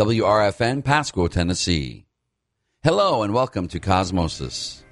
WRFN, Pasco, Tennessee. Hello and welcome to Cosmosis.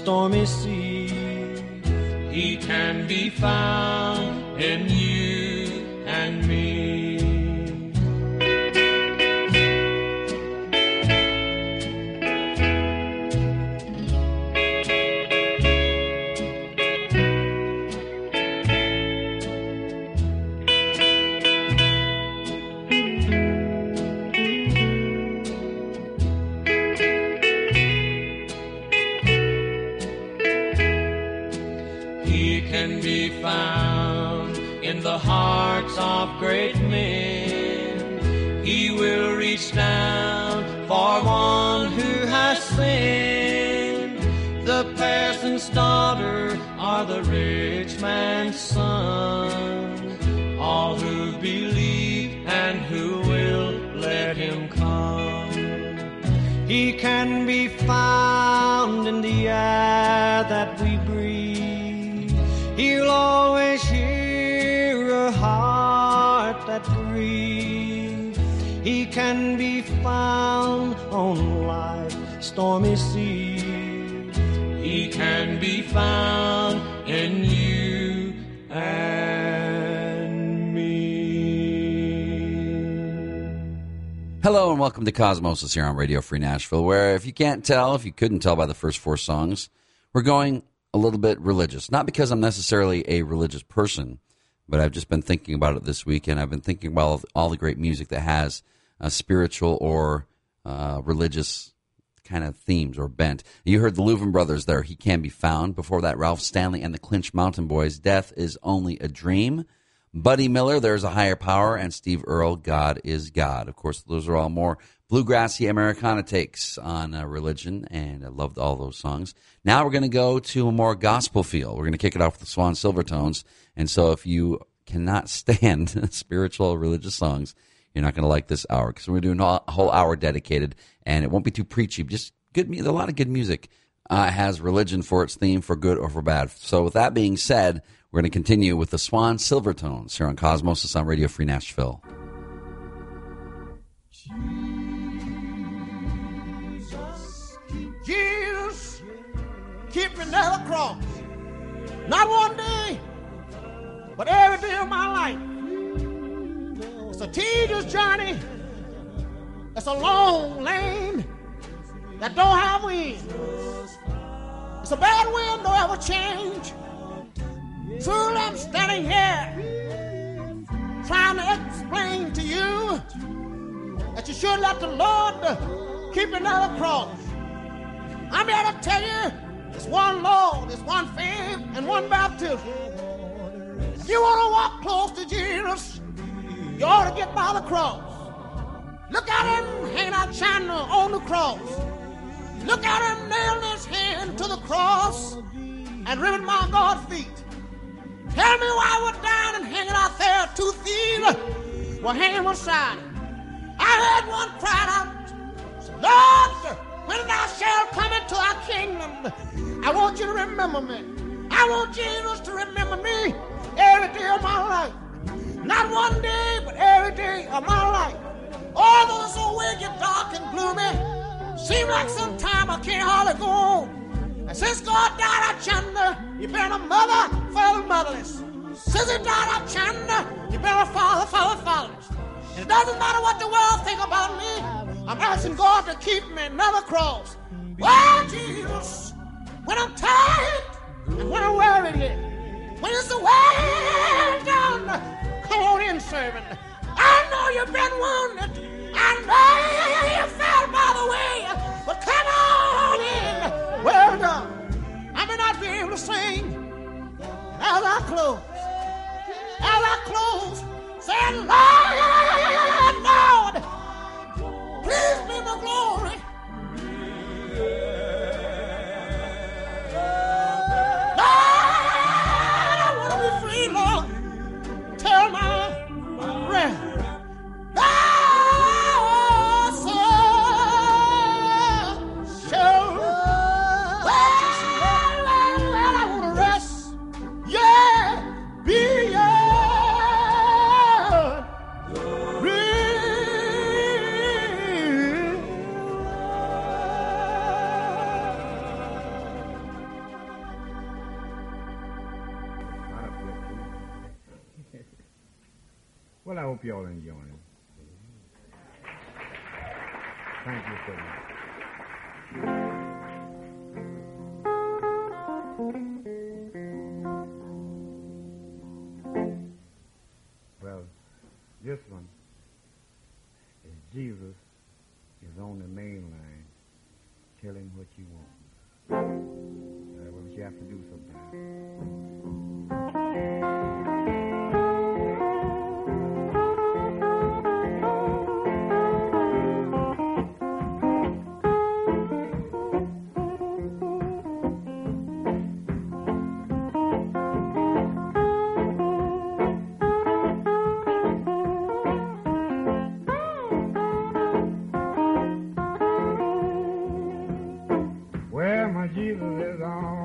Stormy sea. He can be found can be found in the air that we breathe. He'll always hear a heart that grieves. He can be found on life's stormy sea. He can be found Hello and welcome to Cosmosis here on Radio Free Nashville, where if you can't tell, if you couldn't tell by the first four songs, we're going a little bit religious. Not because I'm necessarily a religious person, but I've just been thinking about it this week, and I've been thinking about all the great music that has a spiritual or uh, religious kind of themes or bent. You heard the Louvin Brothers there, He Can Be Found. Before that, Ralph Stanley and the Clinch Mountain Boys, Death is Only a Dream. Buddy Miller, There's a Higher Power, and Steve Earle, God is God. Of course, those are all more bluegrassy Americana takes on uh, religion, and I loved all those songs. Now we're going to go to a more gospel feel. We're going to kick it off with the Swan Silvertones, and so if you cannot stand spiritual religious songs, you're not going to like this hour because we're doing a whole hour dedicated, and it won't be too preachy. Just good, a lot of good music uh, has religion for its theme, for good or for bad. So, with that being said, we're going to continue with the Swan Silvertones here on Cosmosis on Radio Free Nashville. Jesus, keep me near the cross. Not one day, but every day of my life. It's a tedious journey. It's a long lane that don't have wind. It's a bad wind don't ever change. Truly, I'm standing here trying to explain to you that you should let the Lord keep the cross. I'm here to tell you there's one Lord, there's one faith, and one baptism. If you want to walk close to Jesus, you ought to get by the cross. Look at him hanging out China on the cross. Look at him nailing his hand to the cross and ripping my God's feet. Tell me why we're down and hanging out there, two were hanging one side. I heard one cry out, Lord, when thou shalt come into our kingdom, I want you to remember me. I want Jesus to remember me every day of my life. Not one day, but every day of my life. All those so wicked, dark, and gloomy, Seem like sometime I can't hardly go on. And since God died at China, you've been a mother for the motherless. Since he died at China, you've been a father for the fatherless. It doesn't matter what the world think about me. I'm asking God to keep me never cross. Well, Jesus, when I'm tired and when I'm weary, when it's the well done, come on in, servant. I know you've been wounded. I know you fell by the way, but come on. Well done. I may not be able to sing as I close. As I close, saying, Lord, Lord, please be my glory. Lord, I want to be free, Lord. Tell my breath. Hope you all enjoying it. Thank you so much. Well, this one is Jesus is on the main line. Tell him what you Jesus is on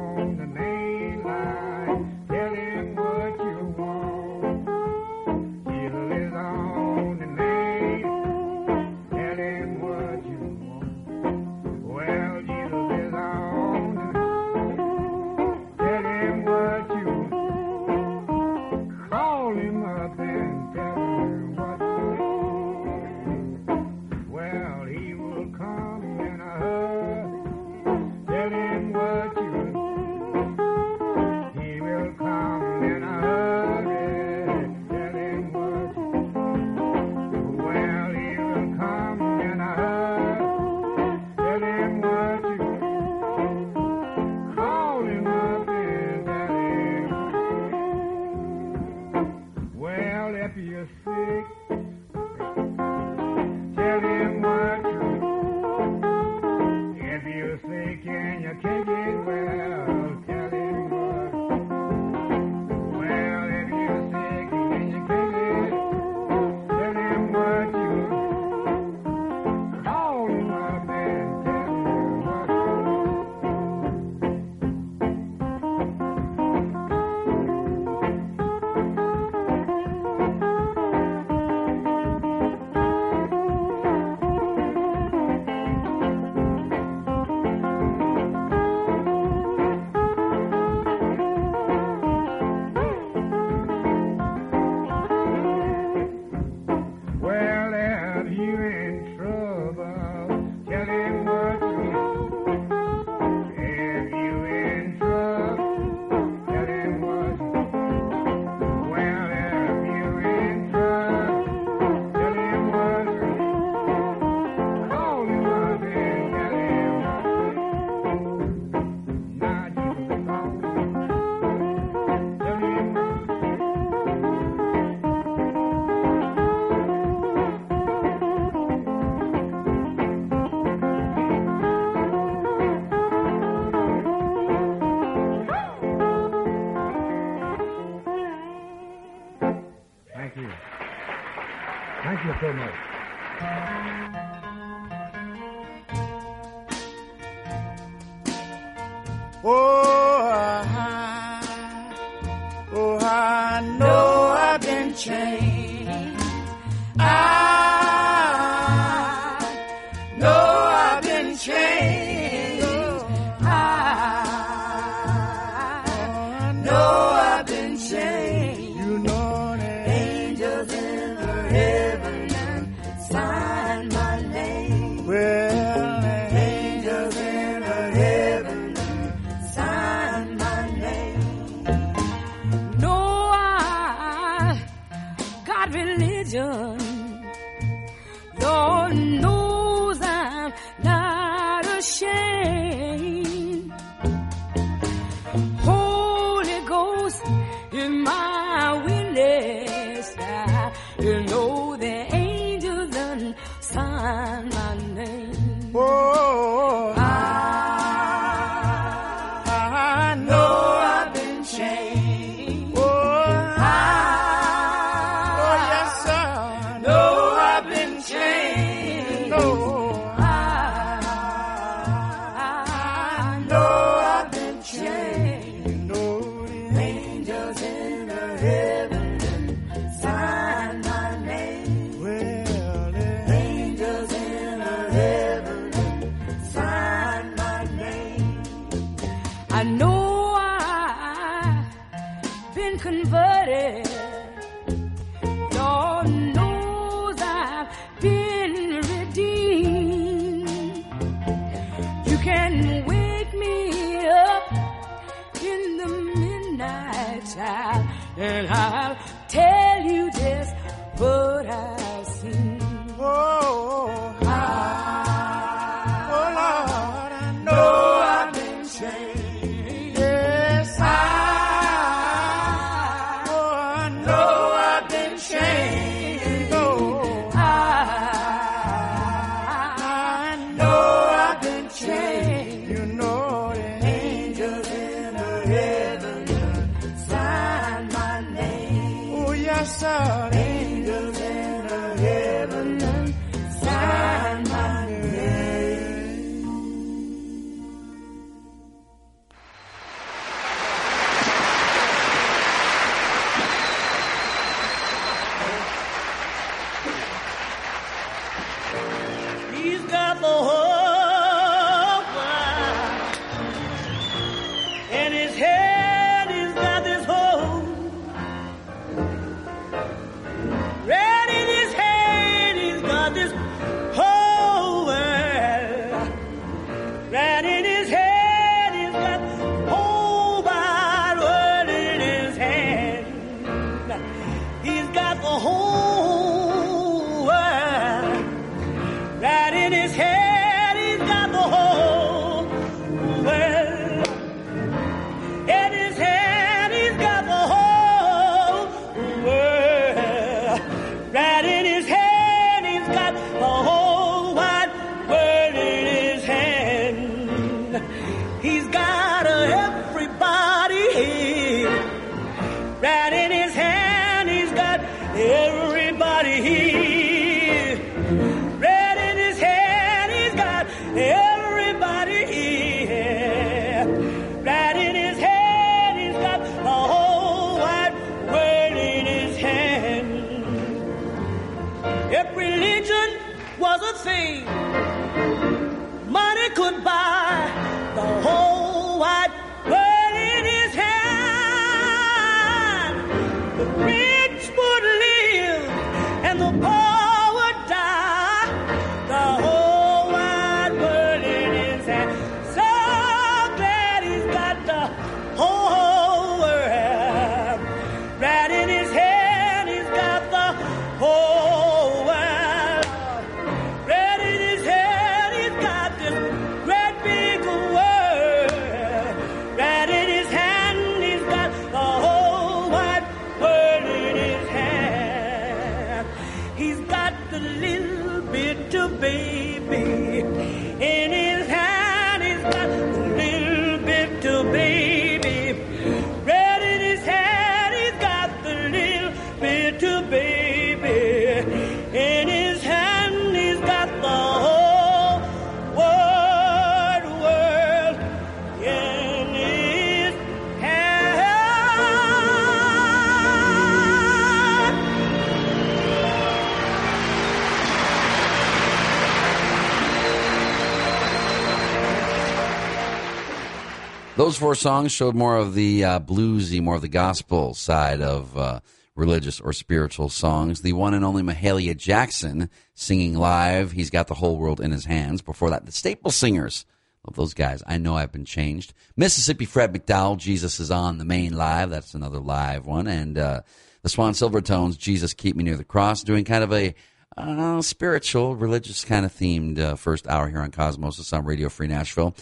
those four songs showed more of the uh, bluesy, more of the gospel side of uh, religious or spiritual songs. The one and only Mahalia Jackson singing live, He's Got the Whole World in His Hands. Before that, the Staple Singers. Love those guys. I know I've been changed. Mississippi Fred McDowell, Jesus is on the main line. That's another live one. And uh, the Swan Silvertones, Jesus Keep Me Near the Cross, doing kind of a uh, spiritual, religious kind of themed uh, first hour here on Cosmos on Radio Free Nashville.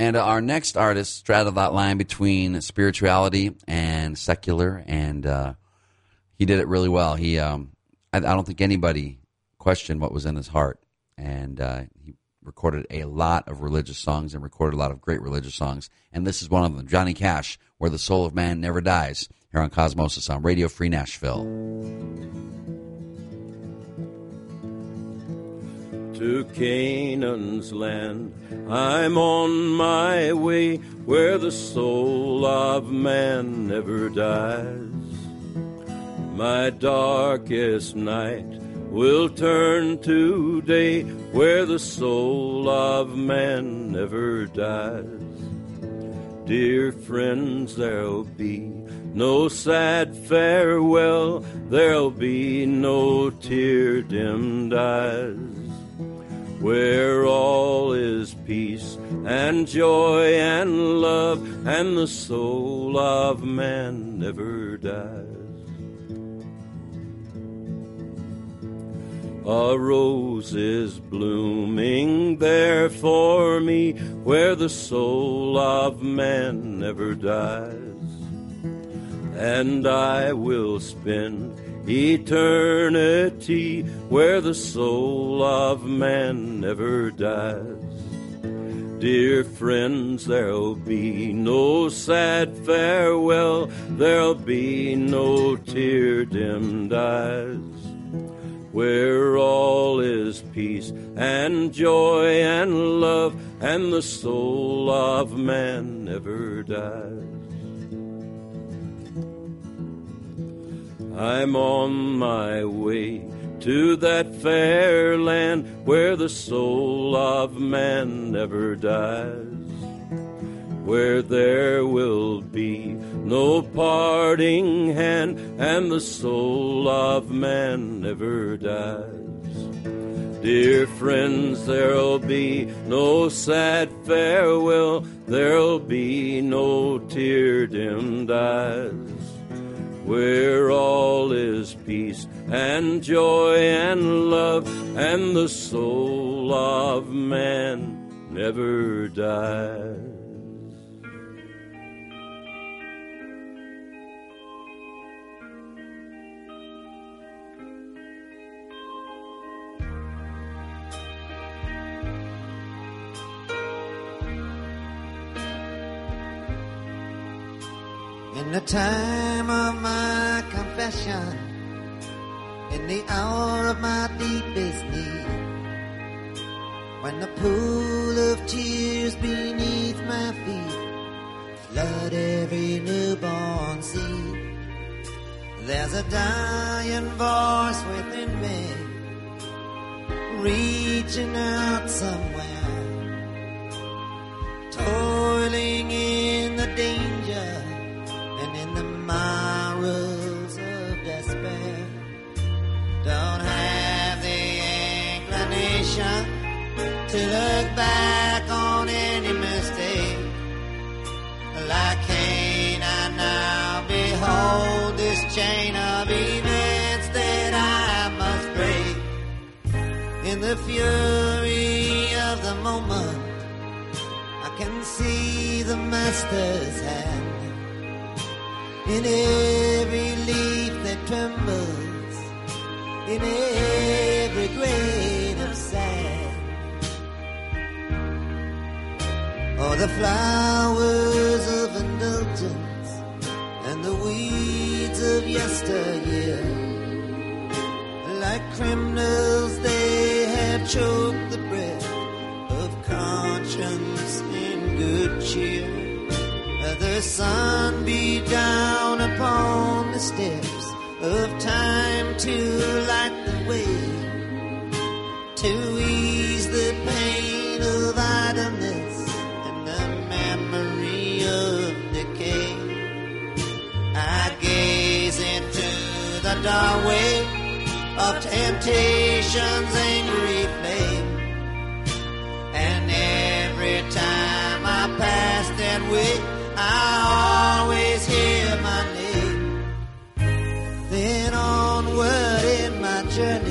And uh, our next artist straddled that line between spirituality and secular, and uh, he did it really well. He, um, I, I, don't think anybody questioned what was in his heart, and uh, he recorded a lot of religious songs and recorded a lot of great religious songs. And this is one of them, Johnny Cash, "Where the Soul of Man Never Dies," here on Cosmosis on Radio Free Nashville. To Canaan's land. I'm on my way where the soul of man never dies. My darkest night will turn to day where the soul of man never dies. Dear friends, there'll be no sad farewell, there'll be no tear dimmed eyes where all is peace and joy and love, and the soul of man never dies. A rose is blooming there for me, where the soul of man never dies. And I will spend eternity where the soul of man never dies. Dear friends, there'll be no sad farewell, there'll be no tear dimmed eyes. Where all is peace and joy and love, and the soul of man never dies. I'm on my way to that fair land where the soul of man never dies. Where there will be no parting hand, and the soul of man never dies. Dear friends, there'll be no sad farewell, there'll be no tear dimmed eyes where all is peace and joy and love, and the soul of man never dies. In the time of my confession, in the hour of my deepest need, when the pool of tears beneath my feet flood every newborn seed, there's a dying voice within me, reaching out somewhere, toiling in the danger the morals of despair. Don't have the inclination to look back on any mistake. Like Cain, I now behold this chain of events that I must break. In the fury of the moment, I can see the master's hand in every leaf that trembles, in every grain of sand. Or the flowers of indulgence and the weeds of yesteryear. Like criminals, they have choked the breath of conscience in good cheer. The sun be down upon the steps of time to light the way, to ease the pain of idleness and the memory of decay. I gaze into the doorway of temptation's angry journey,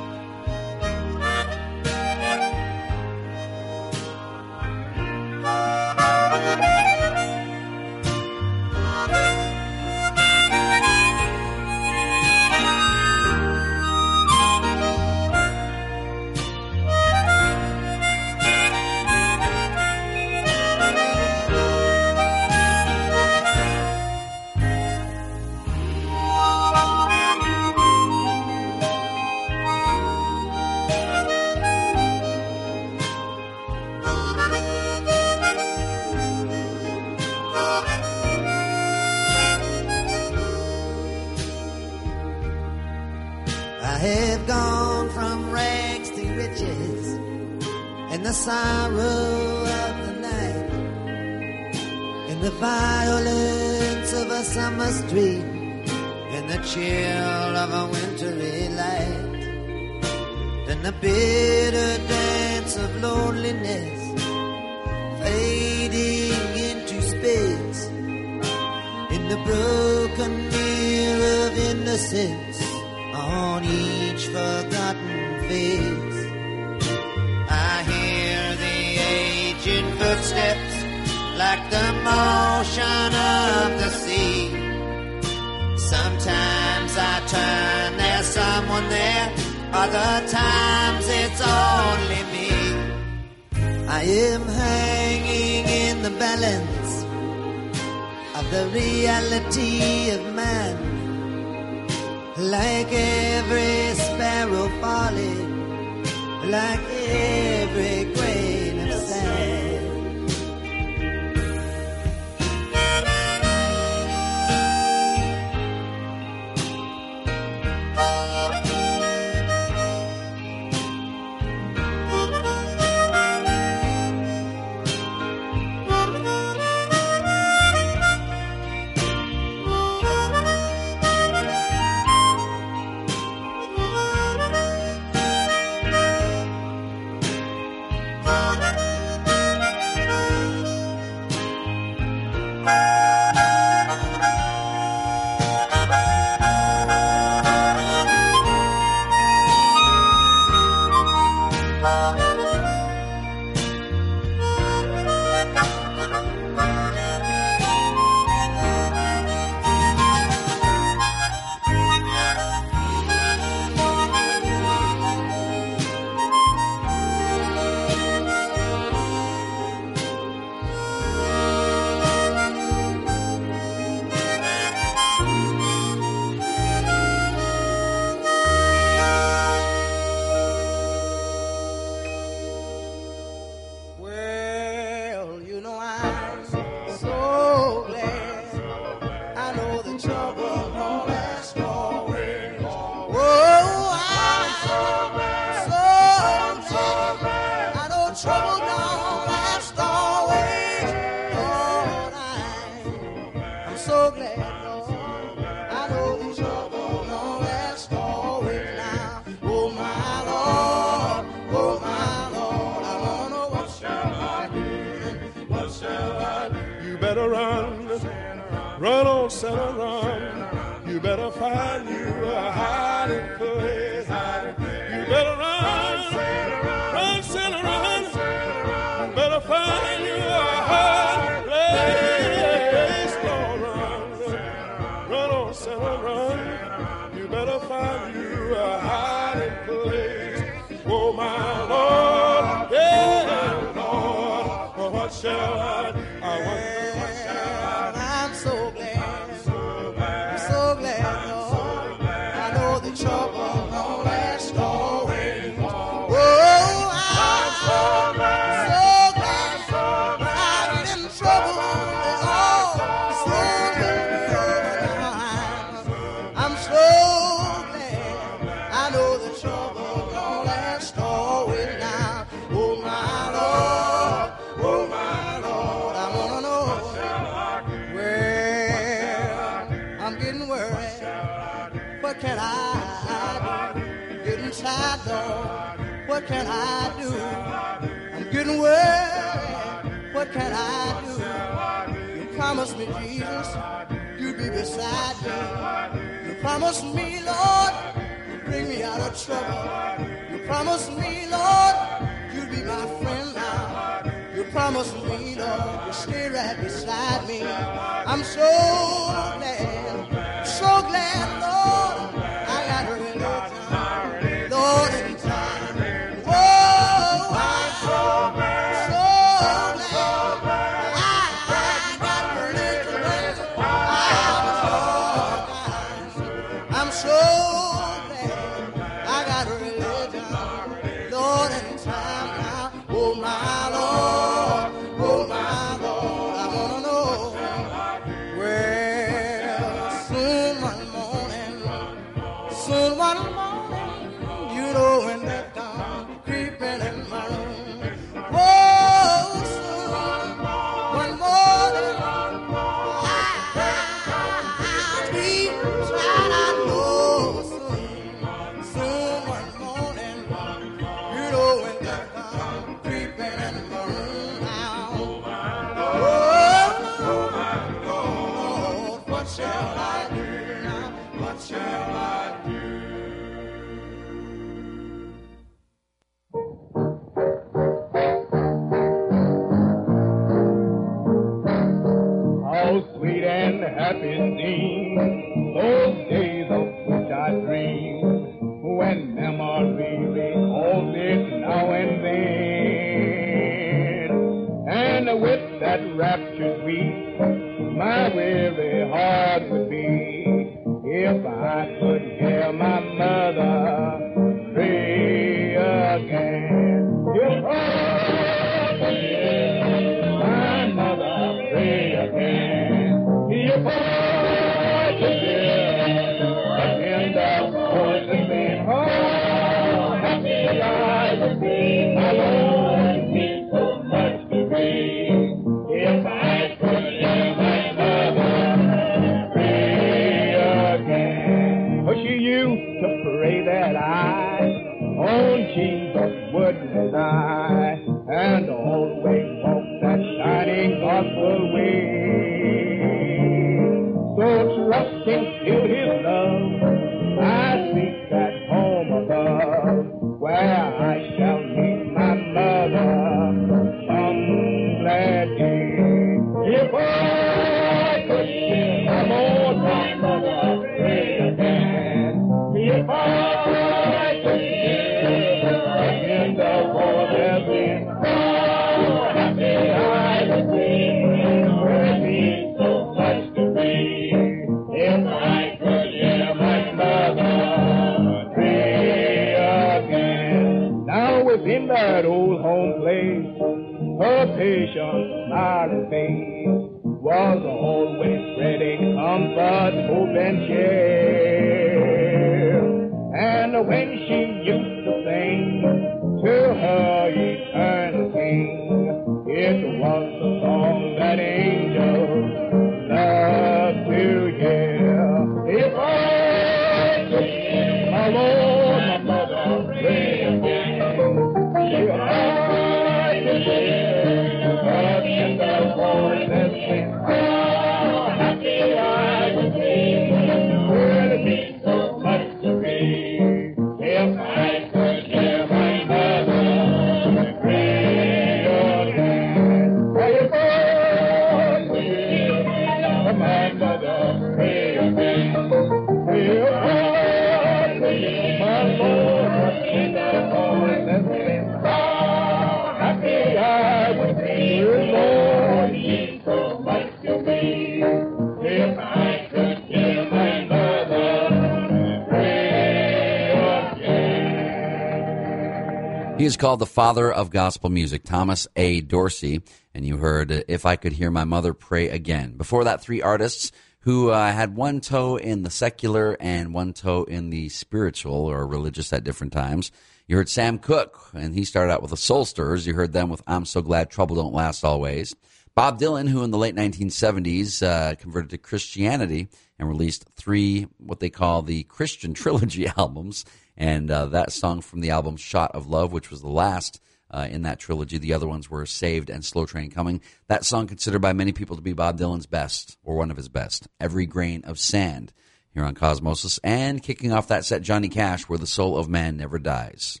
called the father of gospel music, Thomas A. Dorsey, and you heard uh, If I Could Hear My Mother Pray Again. Before that, three artists who uh, had one toe in the secular and one toe in the spiritual or religious at different times. You heard Sam Cooke, and he started out with the Soul Stirrers. You heard them with I'm So Glad Trouble Don't Last Always. Bob Dylan, who in the late 1970s uh, converted to Christianity and released three, what they call the Christian Trilogy albums. And uh, that song from the album Shot of Love, which was the last uh, in that trilogy. The other ones were Saved and Slow Train Coming. That song considered by many people to be Bob Dylan's best, or one of his best. Every Grain of Sand here on Cosmosis. And kicking off that set, Johnny Cash, Where the Soul of Man Never Dies.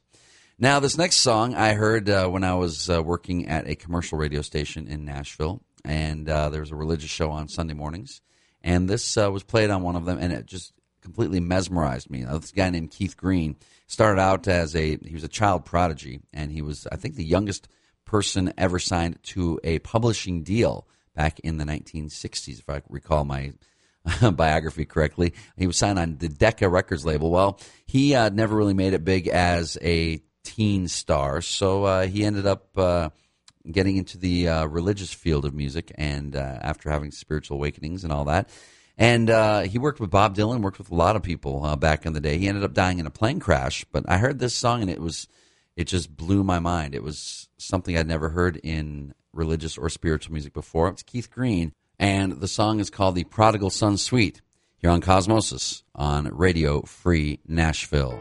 Now, this next song I heard uh, when I was uh, working at a commercial radio station in Nashville, and uh, there was a religious show on Sunday mornings, and this uh, was played on one of them, and it just completely mesmerized me. This guy named Keith Green started out as a he was a child prodigy, and he was I think the youngest person ever signed to a publishing deal back in the 1960s, if I recall my biography correctly. He was signed on the Decca Records label. Well, he uh, never really made it big as a teen star, so uh, he ended up uh, getting into the uh, religious field of music, and uh, after having spiritual awakenings and all that. And uh, he worked with Bob Dylan, worked with a lot of people uh, back in the day. He ended up dying in a plane crash, but I heard this song and it was, it just blew my mind. It was something I'd never heard in religious or spiritual music before. It's Keith Green, and the song is called "The Prodigal Son Suite." Here on Cosmosis on Radio Free Nashville.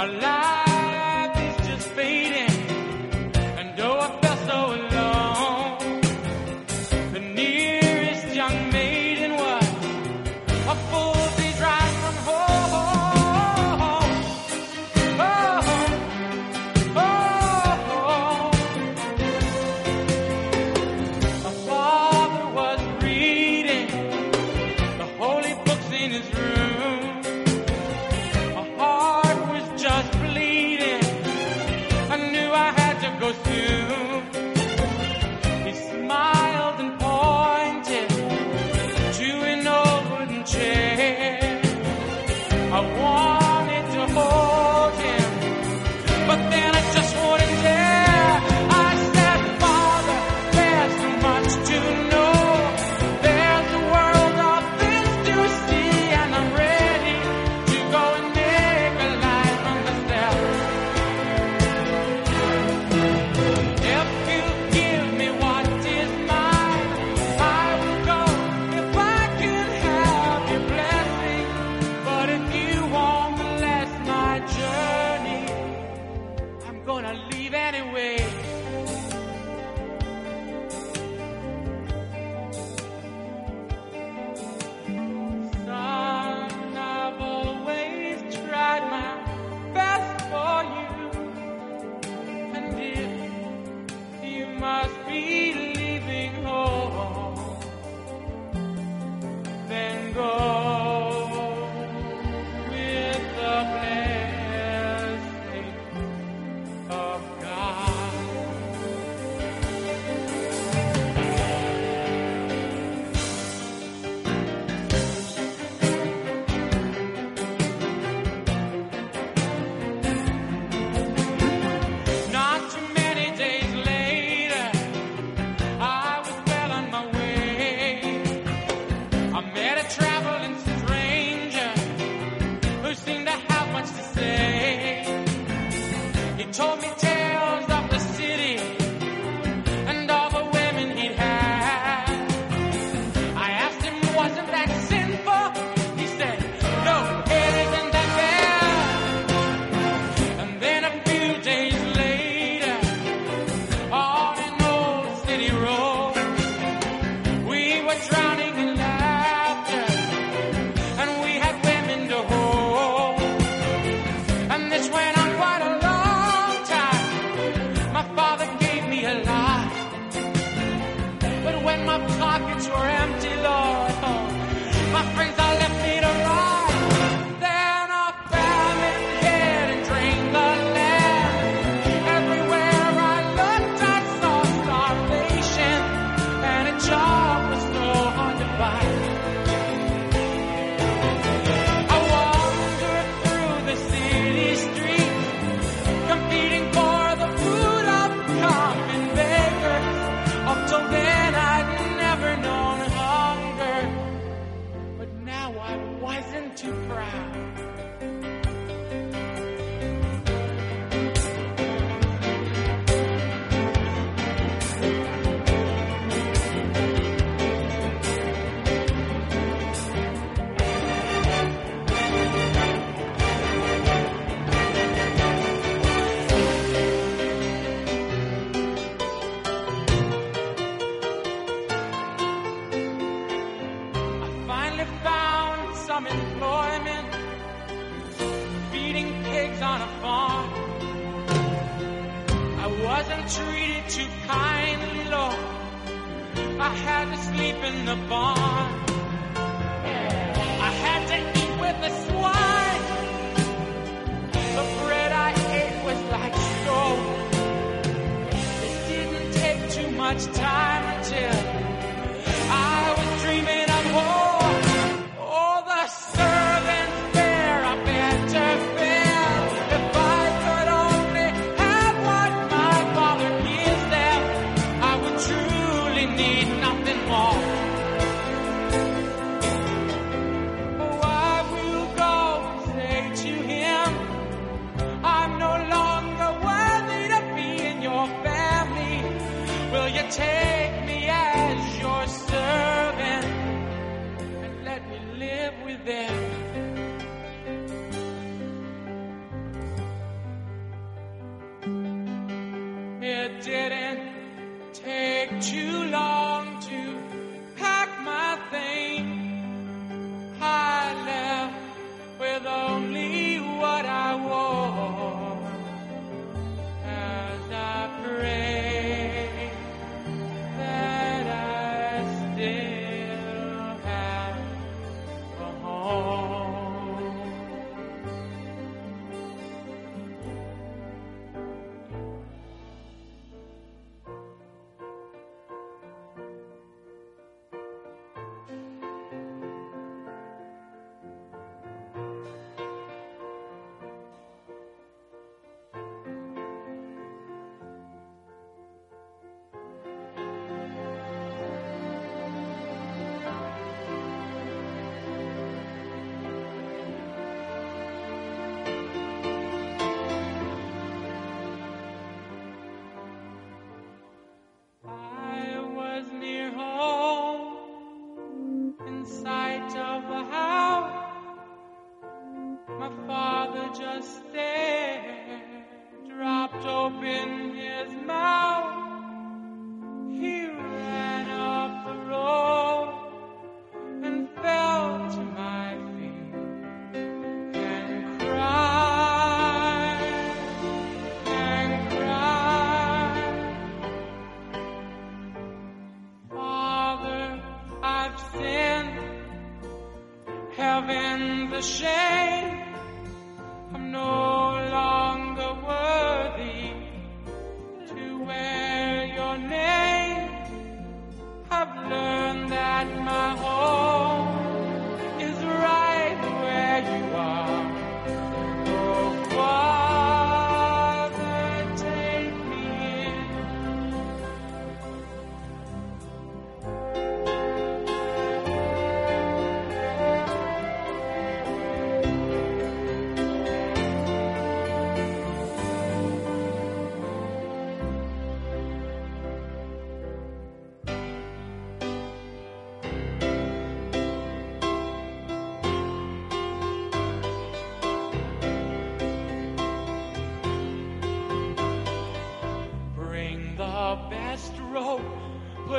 my life.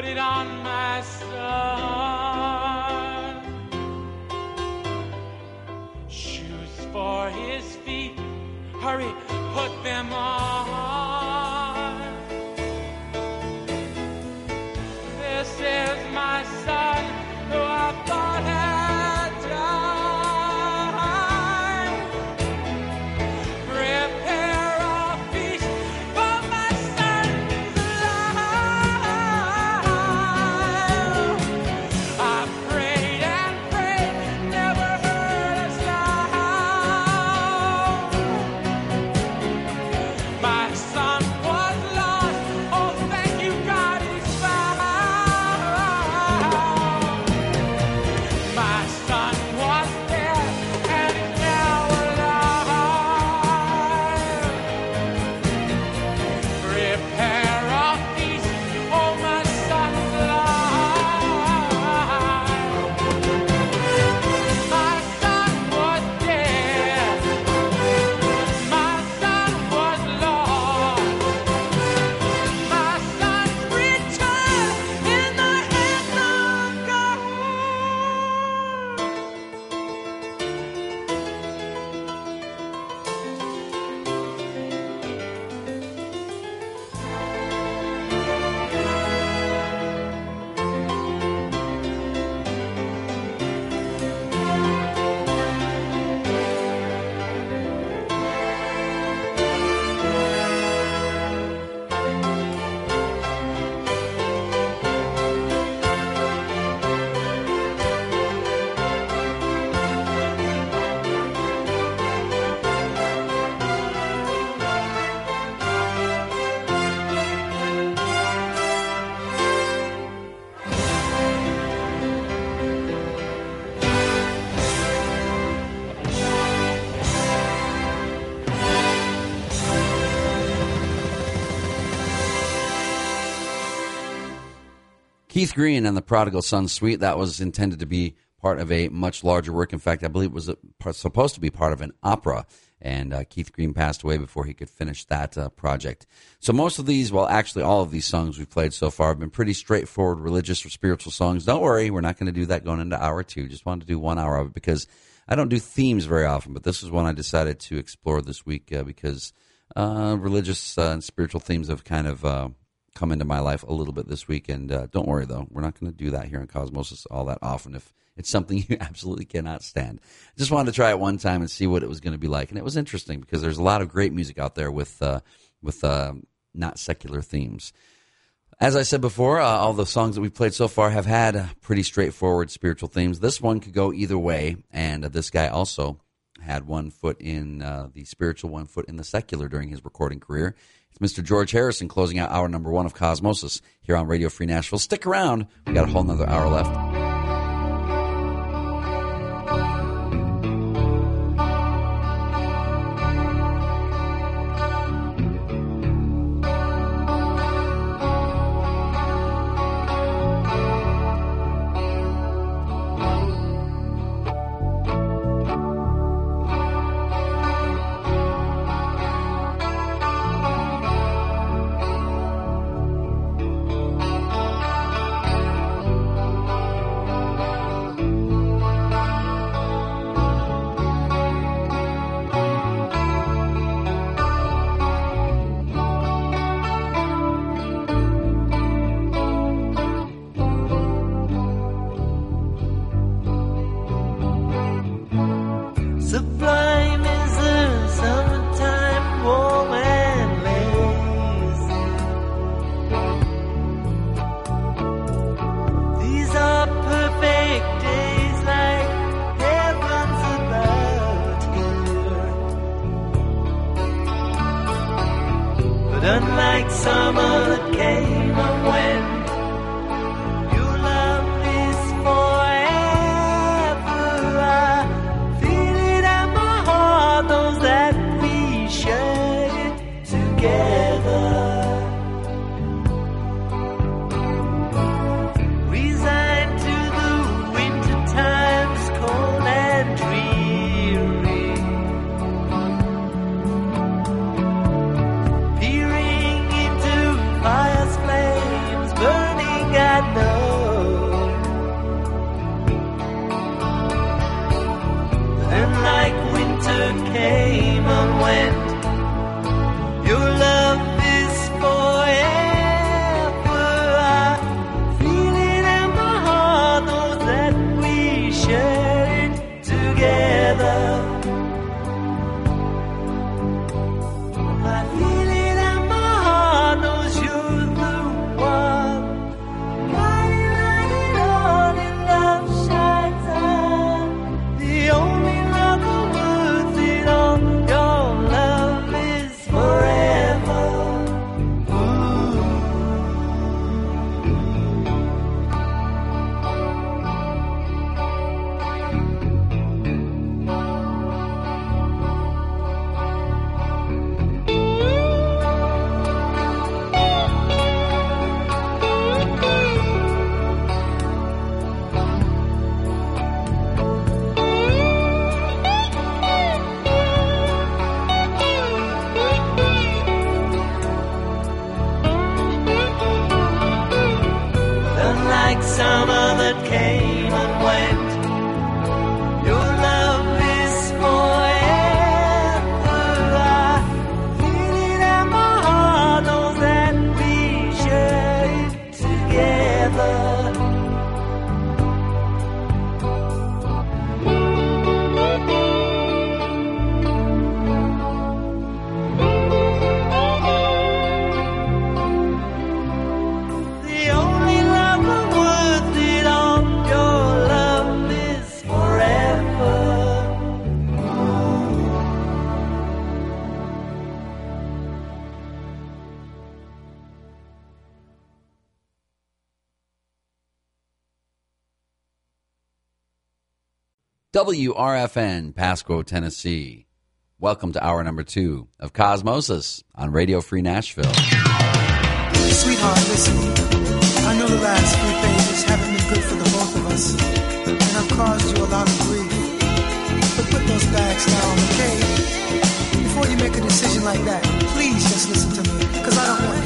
Put it on my son. Shoes for his feet, hurry, put them on. Keith Green and the Prodigal Son Suite, that was intended to be part of a much larger work. In fact, I believe it was supposed to be part of an opera. And uh, Keith Green passed away before he could finish that uh, project. So most of these, well, actually all of these songs we've played so far have been pretty straightforward religious or spiritual songs. Don't worry, we're not going to do that going into hour two. Just wanted to do one hour of it because I don't do themes very often, but this is one I decided to explore this week uh, because uh, religious uh, and spiritual themes have kind of uh, come into my life a little bit this week. And uh, don't worry, though, we're not going to do that here in Cosmosis all that often if it's something you absolutely cannot stand. Just wanted to try it one time and see what it was going to be like. And it was interesting because there's a lot of great music out there with, uh, with uh, not secular themes. As I said before, uh, all the songs that we've played so far have had pretty straightforward spiritual themes. This one could go either way, and uh, this guy also had one foot in uh, the spiritual, one foot in the secular during his recording career. It's Mr. George Harrison closing out hour number one of Cosmosis here on Radio Free Nashville. Stick around; we got a whole another hour left. WRFN, Pasquo, Tennessee. Welcome to hour number two of Cosmosis on Radio Free Nashville. Sweetheart, listen, I know the last few days haven't been good for the both of us, and I've caused you a lot of grief. But put those bags down, okay? Before you make a decision like that, please just listen to me, because I don't want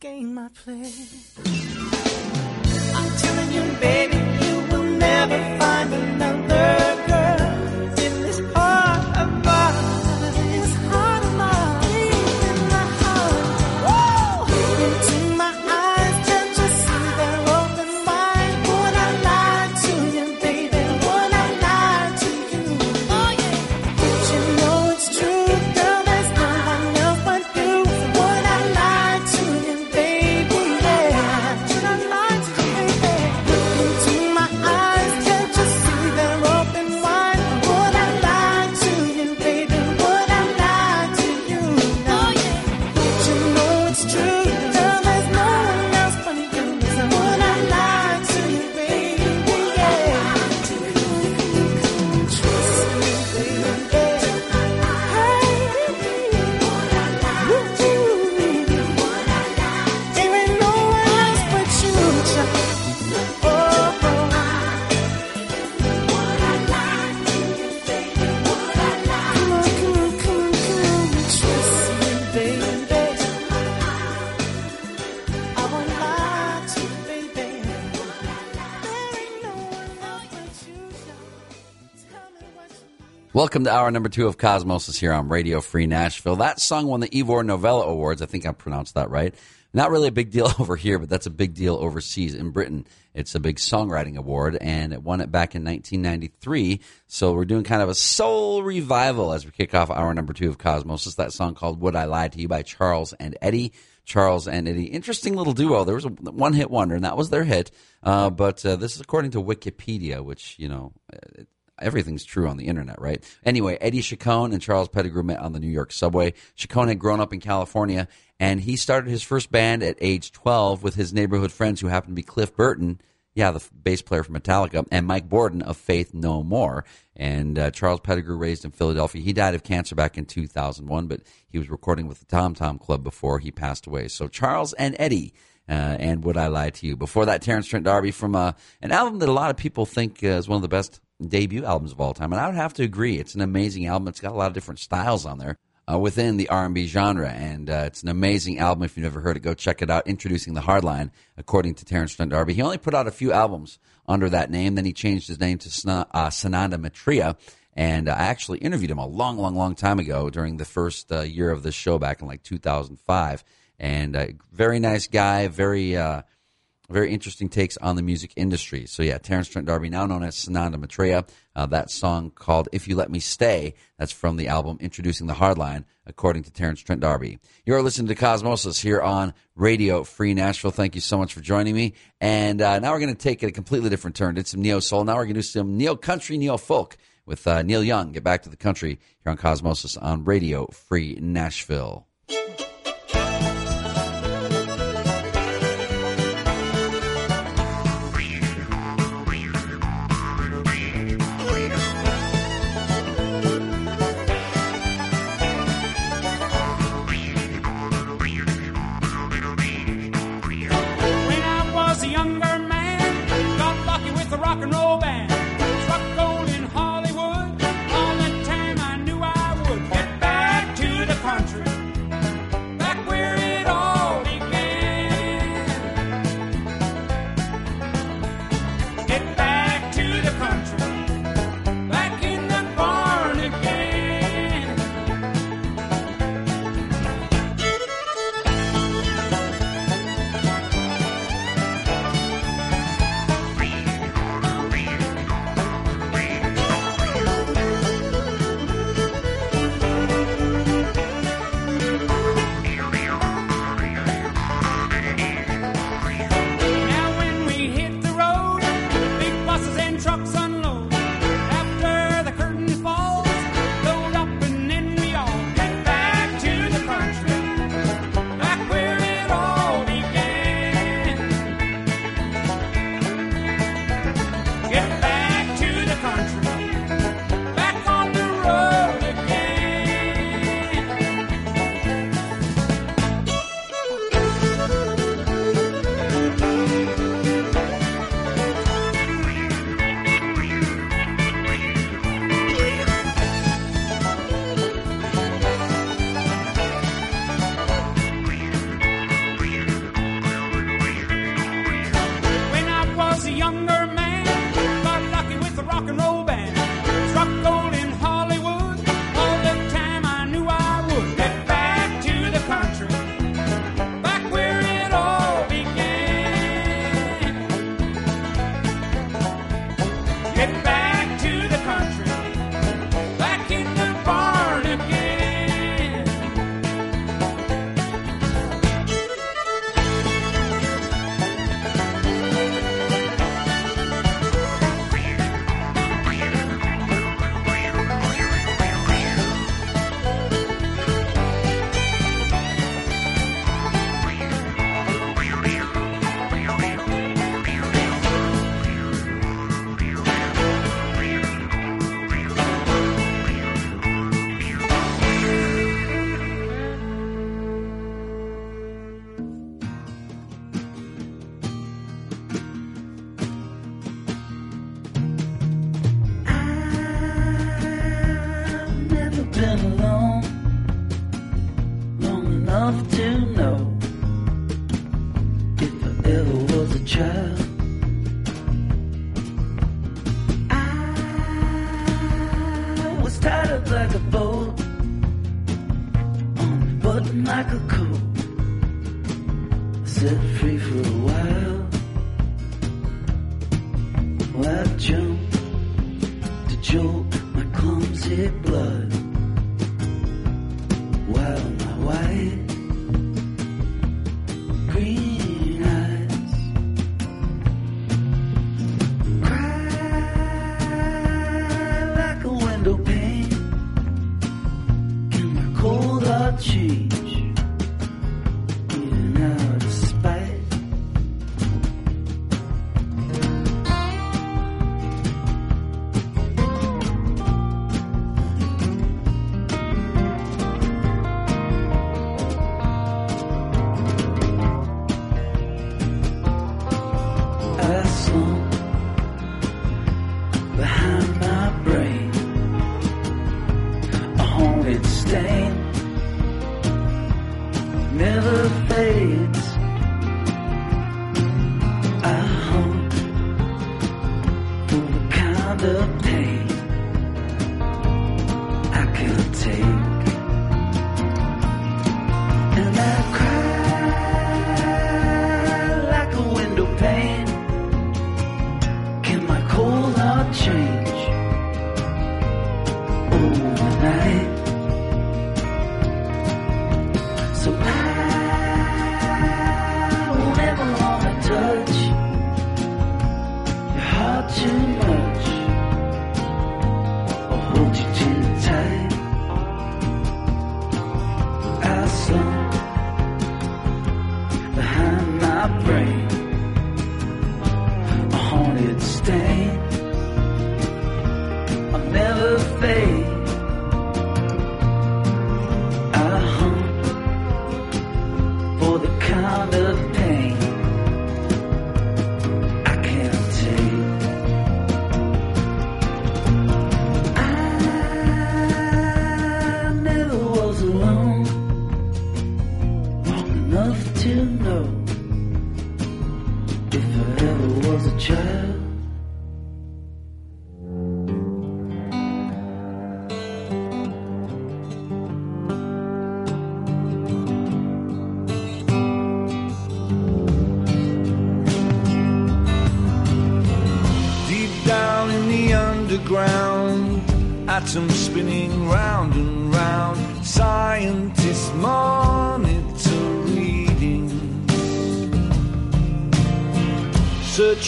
gain my place. Welcome to hour number two of Cosmosis here on Radio Free Nashville. That song won the Ivor Novello Awards. I think I pronounced that right. Not really a big deal over here, but that's a big deal overseas in Britain. It's a big songwriting award, and it won it back in 1993. So we're doing kind of a soul revival as we kick off hour number two of Cosmos. It's That song called "Would I Lie to You" by Charles and Eddie. Charles and Eddie. Interesting little duo. There was a one hit wonder, and that was their hit. Uh, but uh, this is according to Wikipedia, which, you know, it, everything's true on the internet, right? Anyway, Eddie Chacon and Charles Pettigrew met on the New York subway. Chacon had grown up in California, and he started his first band at age 12 with his neighborhood friends who happened to be Cliff Burton, yeah, the bass player from Metallica, and Mike Bordin of Faith No More. And uh, Charles Pettigrew raised in Philadelphia. He died of cancer back in 2001, but he was recording with the Tom Tom Club before he passed away. So Charles and Eddie. Uh, and Would I Lie to You? Before that, Terence Trent D'Arby from uh, an album that a lot of people think uh, is one of the best debut albums of all time, and I would have to agree. It's an amazing album. It's got a lot of different styles on there uh, within the R&B genre, and uh, it's an amazing album. If you've never heard it, go check it out. Introducing the Hardline, according to Terence Trent D'Arby. He only put out a few albums under that name. Then he changed his name to Sna- uh, Sananda Maitreya. And uh, I actually interviewed him a long, long, long time ago during the first uh, year of this show back in like 2005. And uh, very nice guy, very very interesting takes on the music industry. So yeah, Terence Trent D'Arby, now known as Sananda Maitreya, uh, that song called "If You Let Me Stay." That's from the album "Introducing the Hardline," according to Terence Trent D'Arby. You're listening to Cosmosis here on Radio Free Nashville. Thank you so much for joining me. And uh, now we're going to take it a completely different turn. Did some neo soul. Now we're going to do some neo country, neo folk with uh, Neil Young. Get back to the country here on Cosmosis on Radio Free Nashville.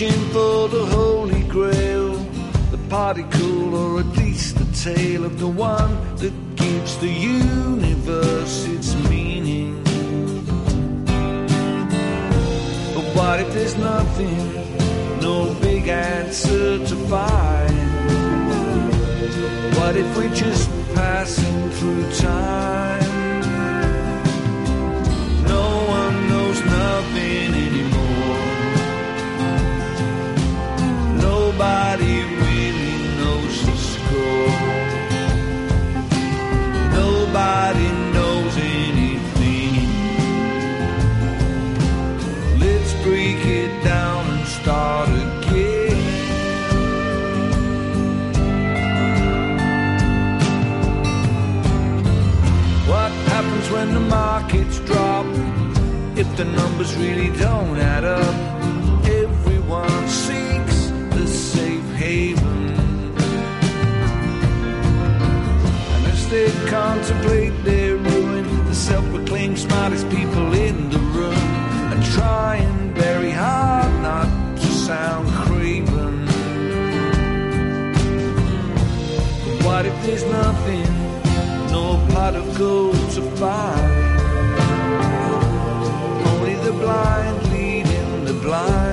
Searching for the holy grail, the particle, or at least the tale of the one that gives the universe its meaning. But what if there's nothing? no big answer to find. What if we're just passing through time? The numbers really don't add up, everyone seeks the safe haven. And as they contemplate their ruin, the self proclaimed smartest people in the room are trying very hard not to sound craven. But What if there's nothing, no pot of gold to find? Blind leading the blind.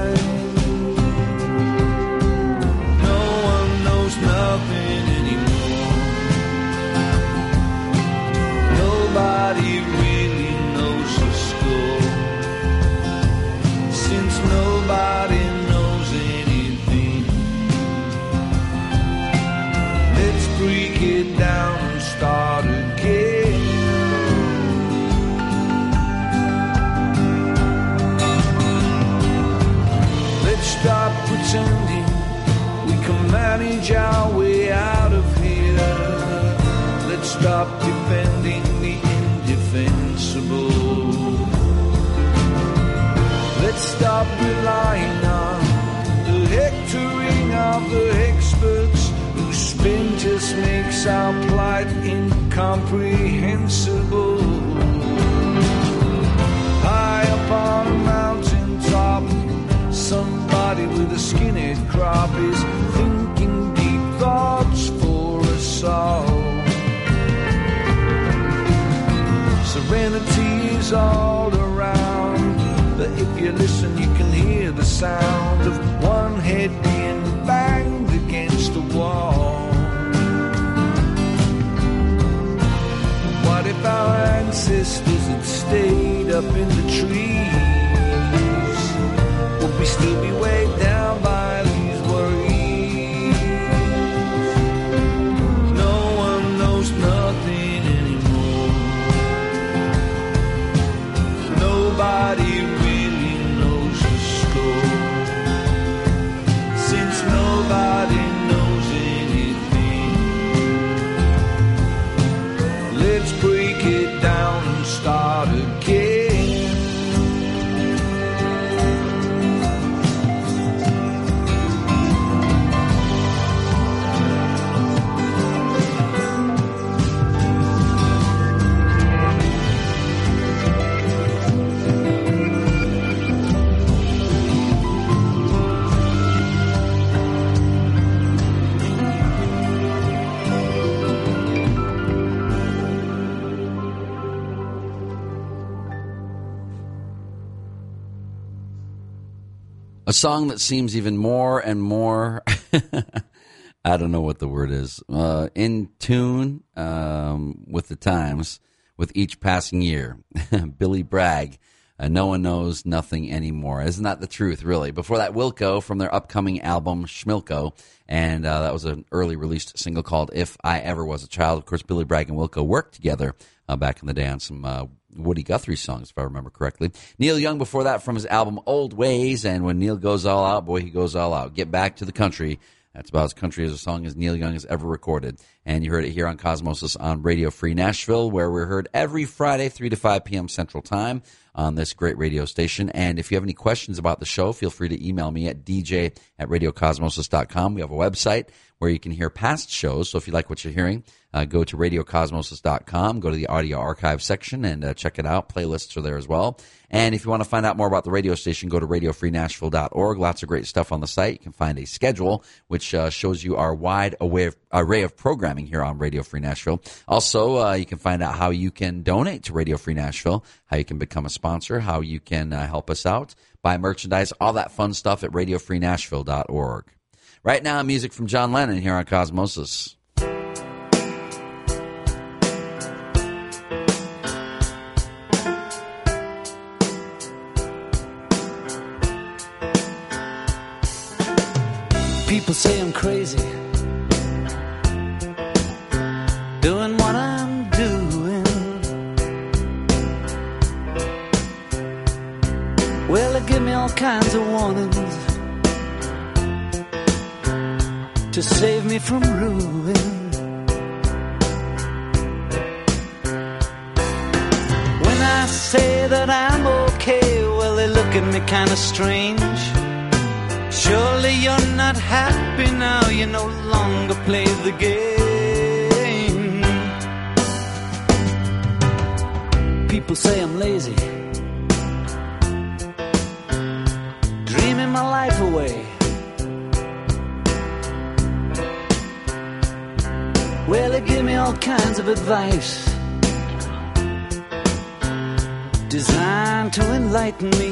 Makes our plight incomprehensible. High up on a mountain top, somebody with a skinhead crop is thinking deep thoughts for us all. Serenity is all around, but if you listen, you can hear the sound up in the trees? Song that seems even more and more, I don't know what the word is, uh, in tune um, with the times with each passing year. Billy Bragg, uh, No One Knows Nothing Anymore. Isn't that the truth, really? Before that, Wilco from their upcoming album, Schmilco. And uh, that was an early released single called If I Ever Was a Child. Of course, Billy Bragg and Wilco worked together uh, back in the day on some uh, Woody Guthrie songs, if I remember correctly. Neil Young before that from his album Old Ways, and when Neil goes all out, boy, he goes all out. Get back to the country. That's about as country as a song as Neil Young has ever recorded. And you heard it here on Cosmosis on Radio Free Nashville, where we're heard every Friday, 3 to 5 p.m. Central Time on this great radio station. And if you have any questions about the show, feel free to email me at dj at radiocosmosis.com. We have a website where you can hear past shows. So if you like what you're hearing, uh, go to radiocosmosis.com, go to the audio archive section and uh, check it out. Playlists are there as well. And if you want to find out more about the radio station, go to radiofreenashville.org. Lots of great stuff on the site. You can find a schedule which uh, shows you our wide array of, programming here on Radio Free Nashville. Also, uh, you can find out how you can donate to Radio Free Nashville, how you can become a sponsor, how you can uh, help us out, buy merchandise, all that fun stuff at radiofreenashville.org. Right now, music from John Lennon here on Cosmosis. People say I'm crazy. Doing what I'm doing. Well, they give me all kinds of warnings to save me from ruin. When I say that I'm okay, well, they look at me kind of strange. Surely you're not happy now, you no longer play the game. People say I'm lazy, dreaming my life away. Well, they give me all kinds of advice designed to enlighten me.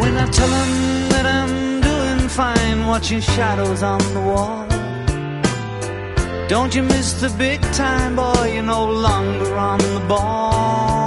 When I tell them that I'm doing fine, watching shadows on the wall. Don't you miss the big time, boy? You're no longer on the ball.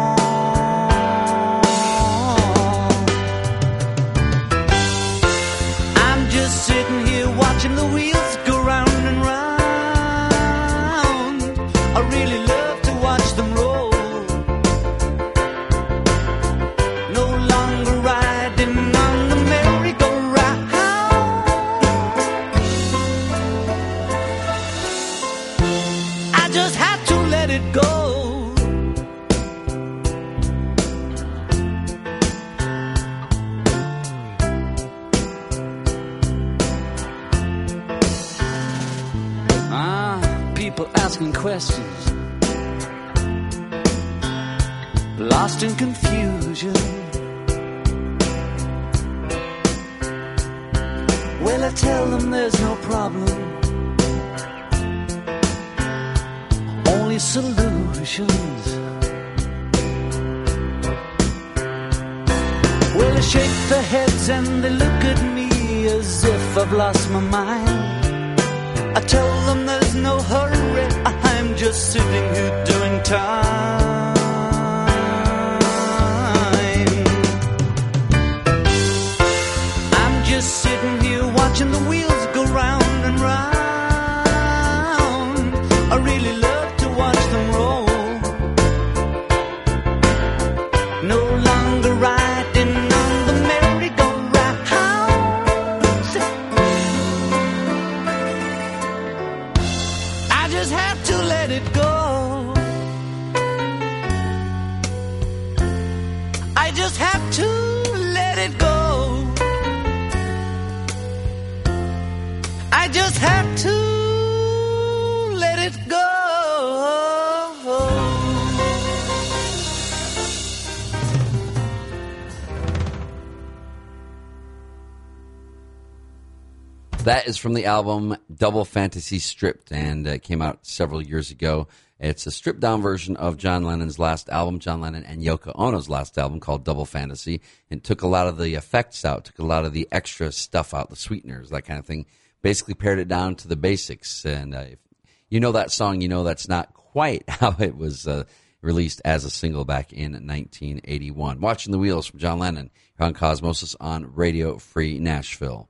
That is from the album Double Fantasy Stripped, and it came out several years ago. It's a stripped down version of John Lennon's last album, John Lennon and Yoko Ono's last album called Double Fantasy. It took a lot of the effects out, took a lot of the extra stuff out, the sweeteners, that kind of thing. Basically, pared it down to the basics. And uh, if you know that song, you know that's not quite how it was uh, released as a single back in 1981. Watching the Wheels from John Lennon on Cosmosis on Radio Free Nashville.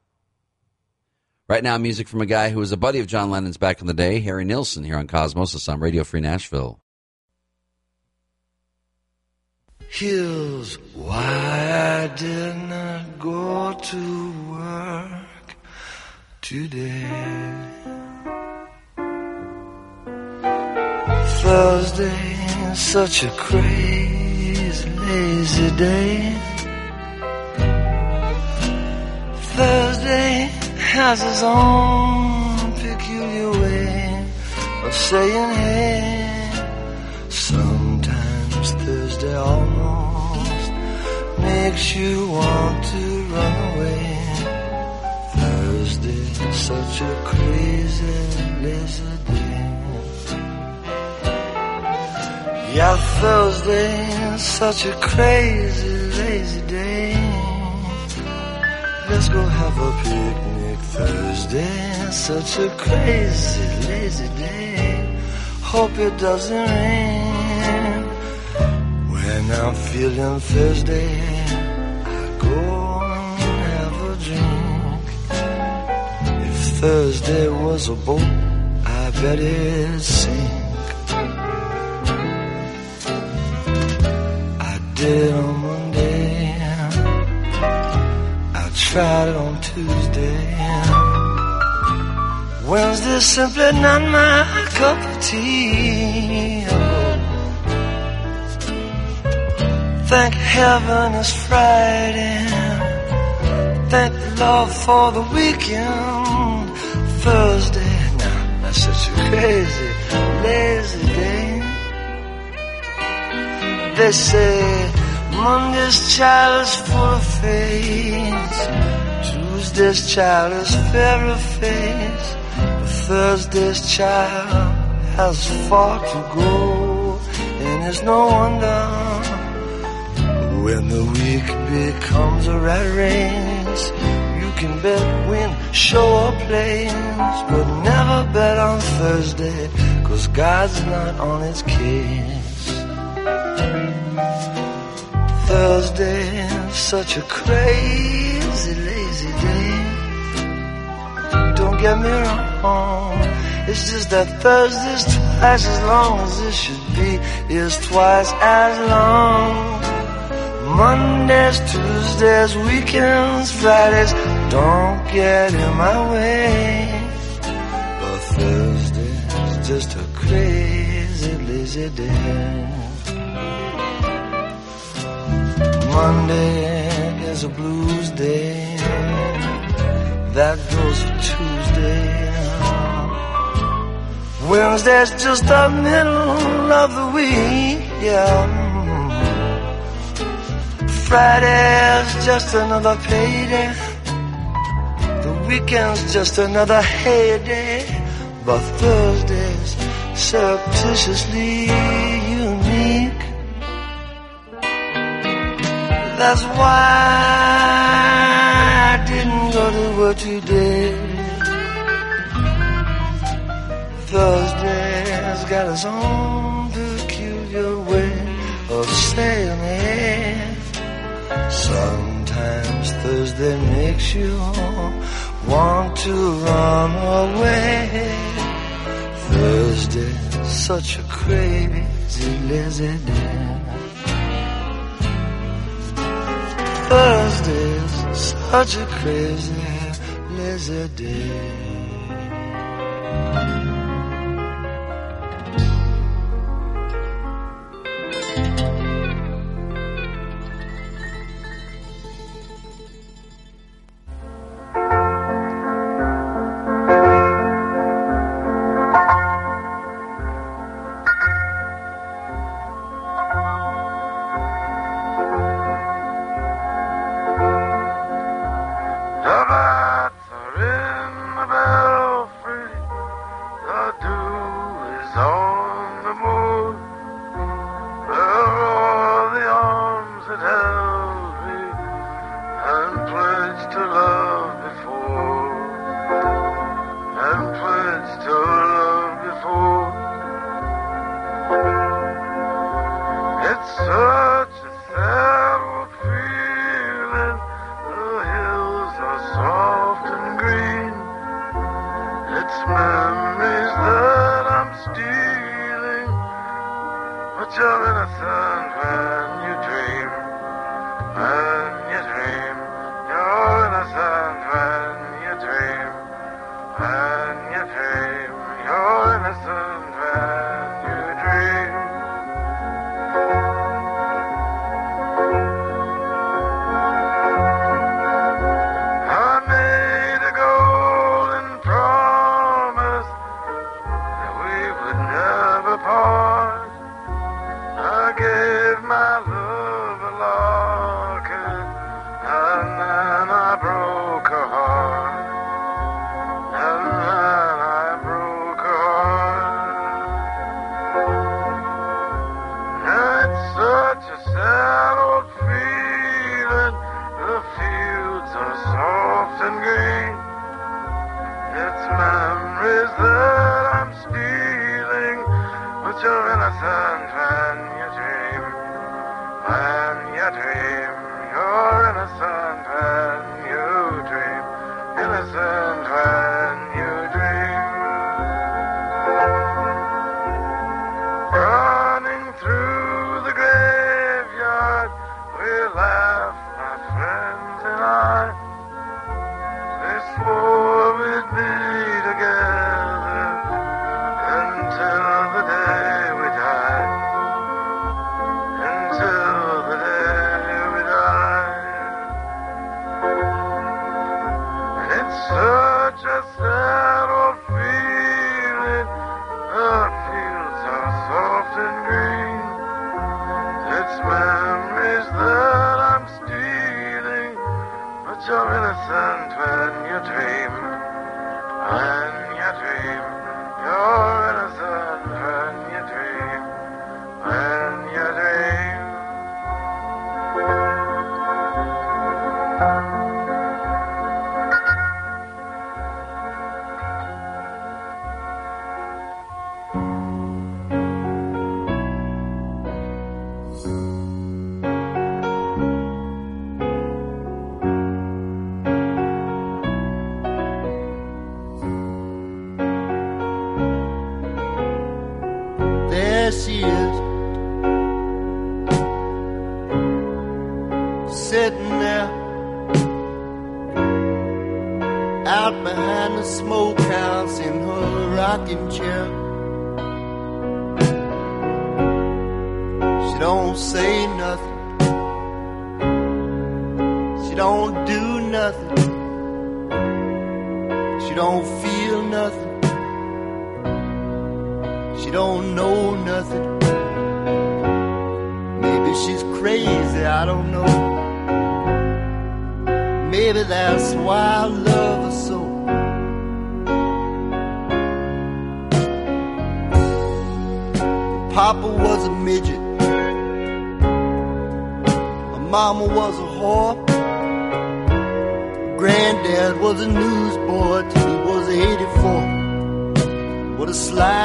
Right now, music from a guy who was a buddy of John Lennon's back in the day, Harry Nilsson, here on Cosmosis on Radio Free Nashville. Here's why I did not go to work today. Thursday such a crazy, lazy day. Thursday has its own peculiar way of saying hey. Sometimes Thursday almost makes you want to run away. Thursday, such a crazy, lazy day. Yeah, Thursday, such a crazy, lazy day. Let's go have a picnic Thursday. Such a crazy, lazy day. Hope it doesn't rain. When I'm feeling Thursday, I go and have a drink. If Thursday was a boat, I bet it'd sink. I did tried it on Tuesday. Wednesday's simply not my cup of tea. Thank heaven it's Friday. Thank the Lord for the weekend. Thursday, now that's such a crazy, lazy day. They say Monday's child is full of faith. Tuesday's child is very face. But Thursday's child has far to go. And it's no wonder when the week becomes a race. You can bet win, show or plays. But never bet on Thursday. Cause God's not on his case. Thursday, such a crazy, get me wrong, it's just that Thursday's twice as long as it should be, is twice as long. Mondays, Tuesdays, weekends, Fridays, don't get in my way. But Thursday's just a crazy, lazy day. Monday is a blues day. That goes for Tuesday. Wednesday's just the middle of the week, yeah. Friday's just another payday. The weekend's just another heyday. But Thursday's surreptitiously unique. That's why I didn't go to work today. Thursday's got its own peculiar way of saying it. Sometimes Thursday makes you want to run away. Thursday, such a crazy, lazy day. Thursday's such a crazy, lazy day. the sun.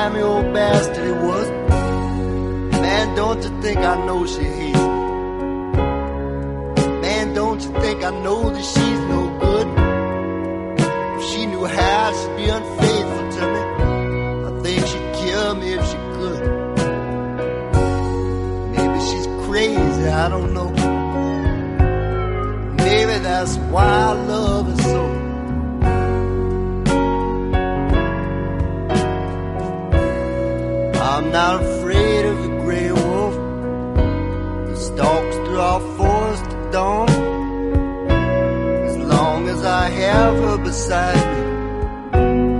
grimy old bastard he was. Man, don't you think I know she hates me? Man, don't you think I know that she's no good? If she knew how, she'd be unfaithful to me. I think she'd kill me if she could. Maybe she's crazy, I don't know. Maybe that's why I love her so I'm not afraid of the grey wolf that stalks through our forest at dawn. As long as I have her beside me,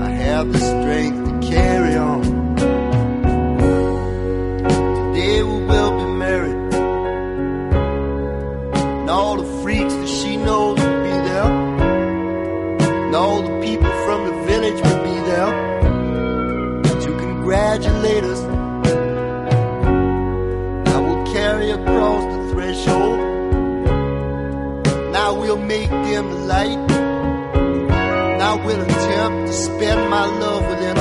I have the strength. my love with him.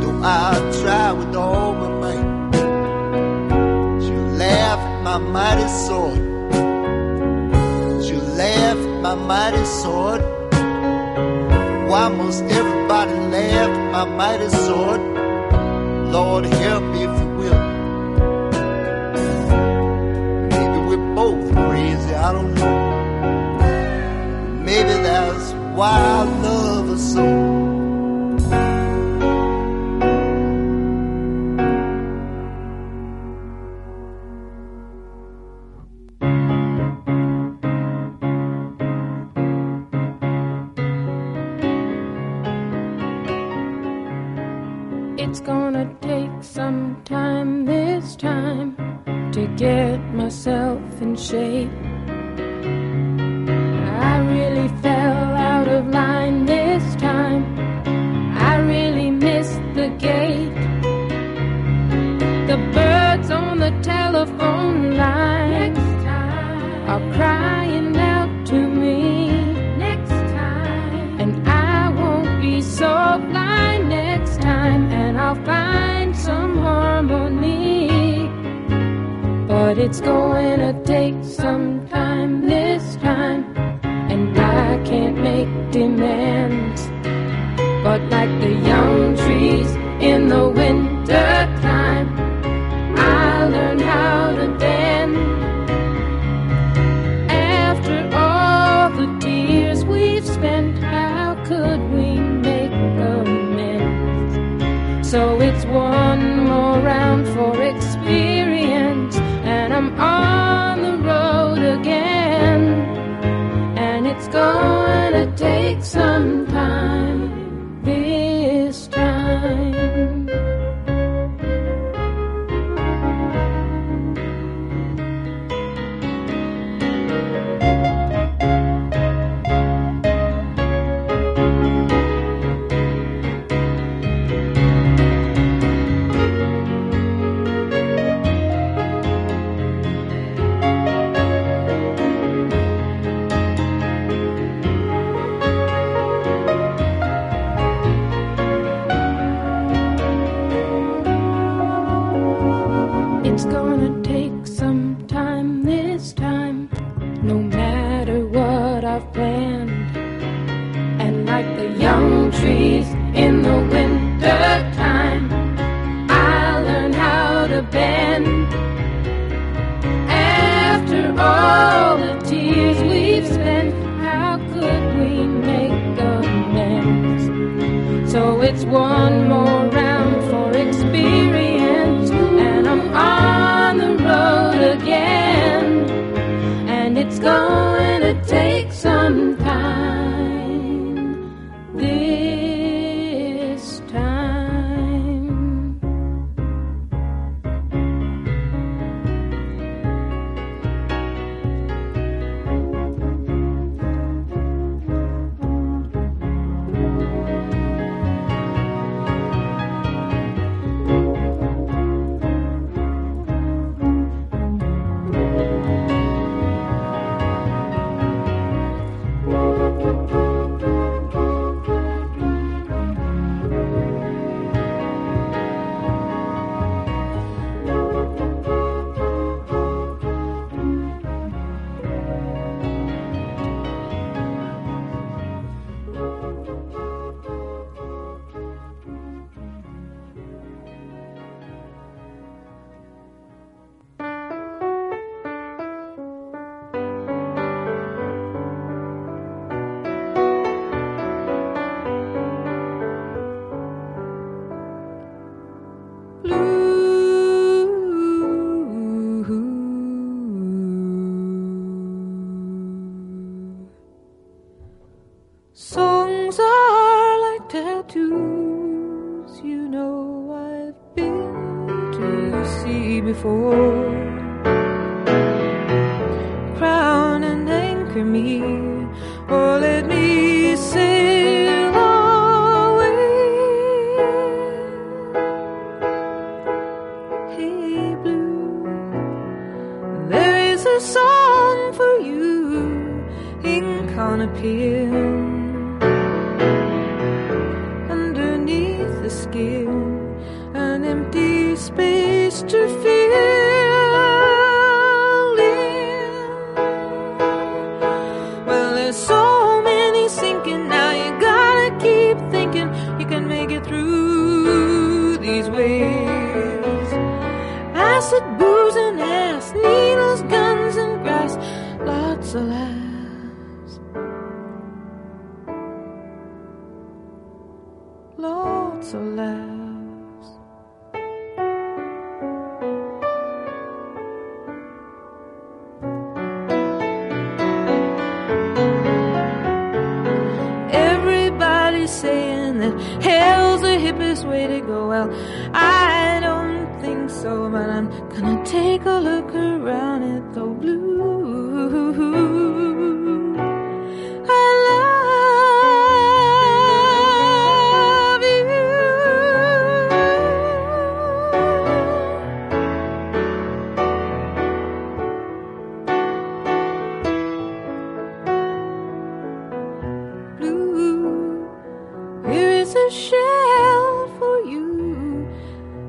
Though I try with all my might, she'll laugh at my mighty sword. She'll laugh at my mighty sword. Why must everybody laugh at my mighty sword? Lord, help me if you will. Maybe we're both crazy, I don't know. Maybe that's why I love her so. Shell for you.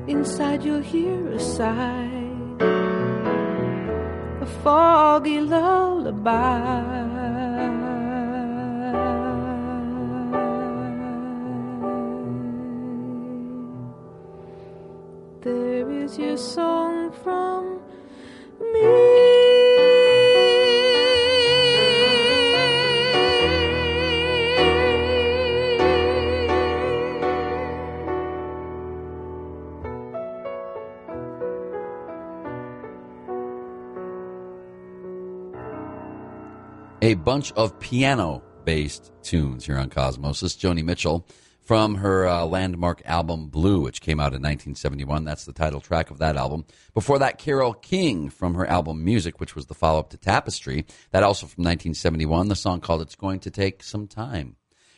Inside you'll hear a sigh, a foggy lullaby. There is your song a bunch of piano based tunes here on Cosmosis. Joni Mitchell from her uh, landmark album Blue, which came out in 1971. That's the title track of that album. Before that, Carole King from her album Music, which was the follow up to Tapestry. That also from 1971. The song called It's Going to Take Some Time.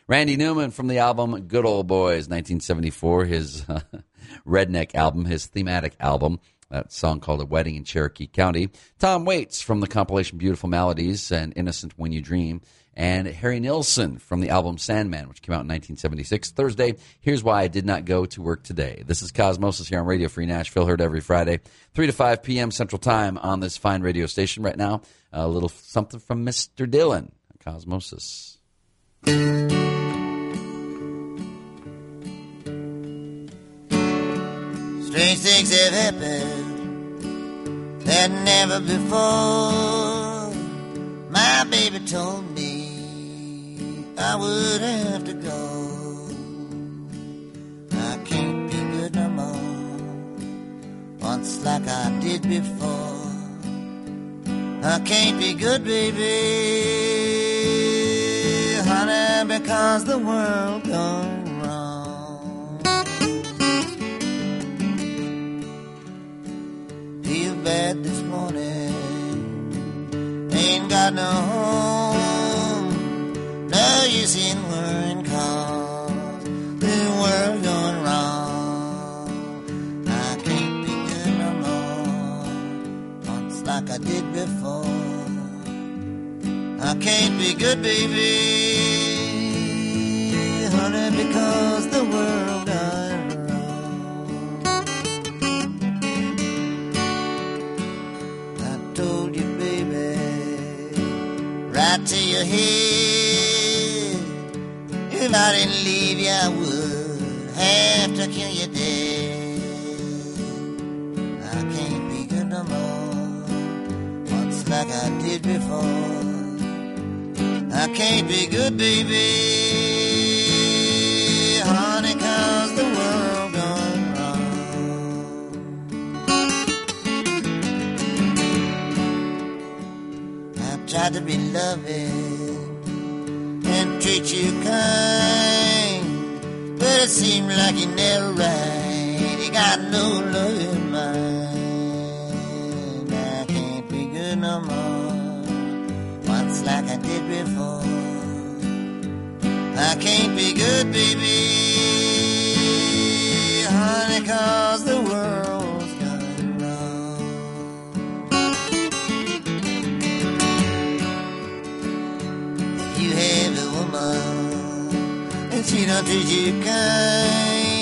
Randy Newman from the album Good Old Boys, 1974, his uh, redneck album, his thematic album. That song called A Wedding in Cherokee County. Tom Waits from the compilation Beautiful Maladies and Innocent When You Dream. And Harry Nilsson from the album Sandman, which came out in 1976. Thursday, here's why I did not go to work today. This is Cosmosis here on Radio Free Nashville, heard every Friday, 3 to 5 p.m. Central Time on this fine radio station right now. A little something from Mr. Dylan, Cosmosis. Strange things have happened that never before. My baby told me I would have to go. I can't be good no more, once like I did before. I can't be good, baby, honey, because the world gone Bad this morning, ain't got no home, no use in worrying cause the world gone wrong. I can't be good no more, once like I did before. I can't be good, baby, honey, because the world right to your head. If I didn't leave you, I would have to kill you dead. I can't be good no more, once like I did before. I can't be good, baby, I've to be loving and treat you kind, but it seems like you never right. You got no love in mind. I can't be good no more once like I did before. I can't be good, baby, honey, cause the You have a woman, and she don't treat you kind.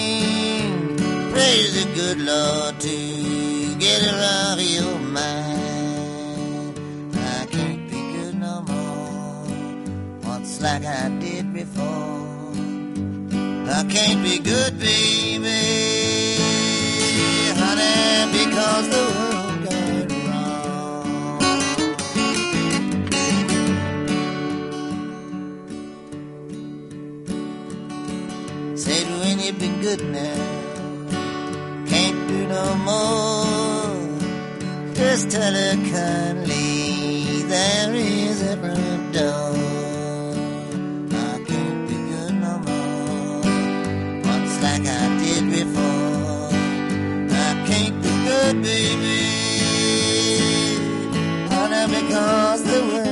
Praise the good Lord to get her out of your mind. I can't be good no more, once like I did before. I can't be good, baby, honey, because the good now. Can't do no more. Just tell her kindly there is a front door. I can't be good no more. Once like I did before. I can't be good, baby. All because the world.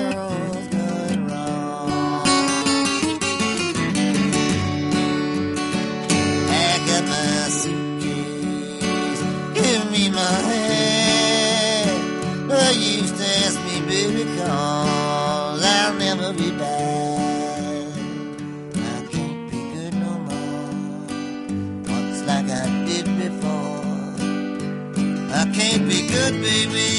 baby.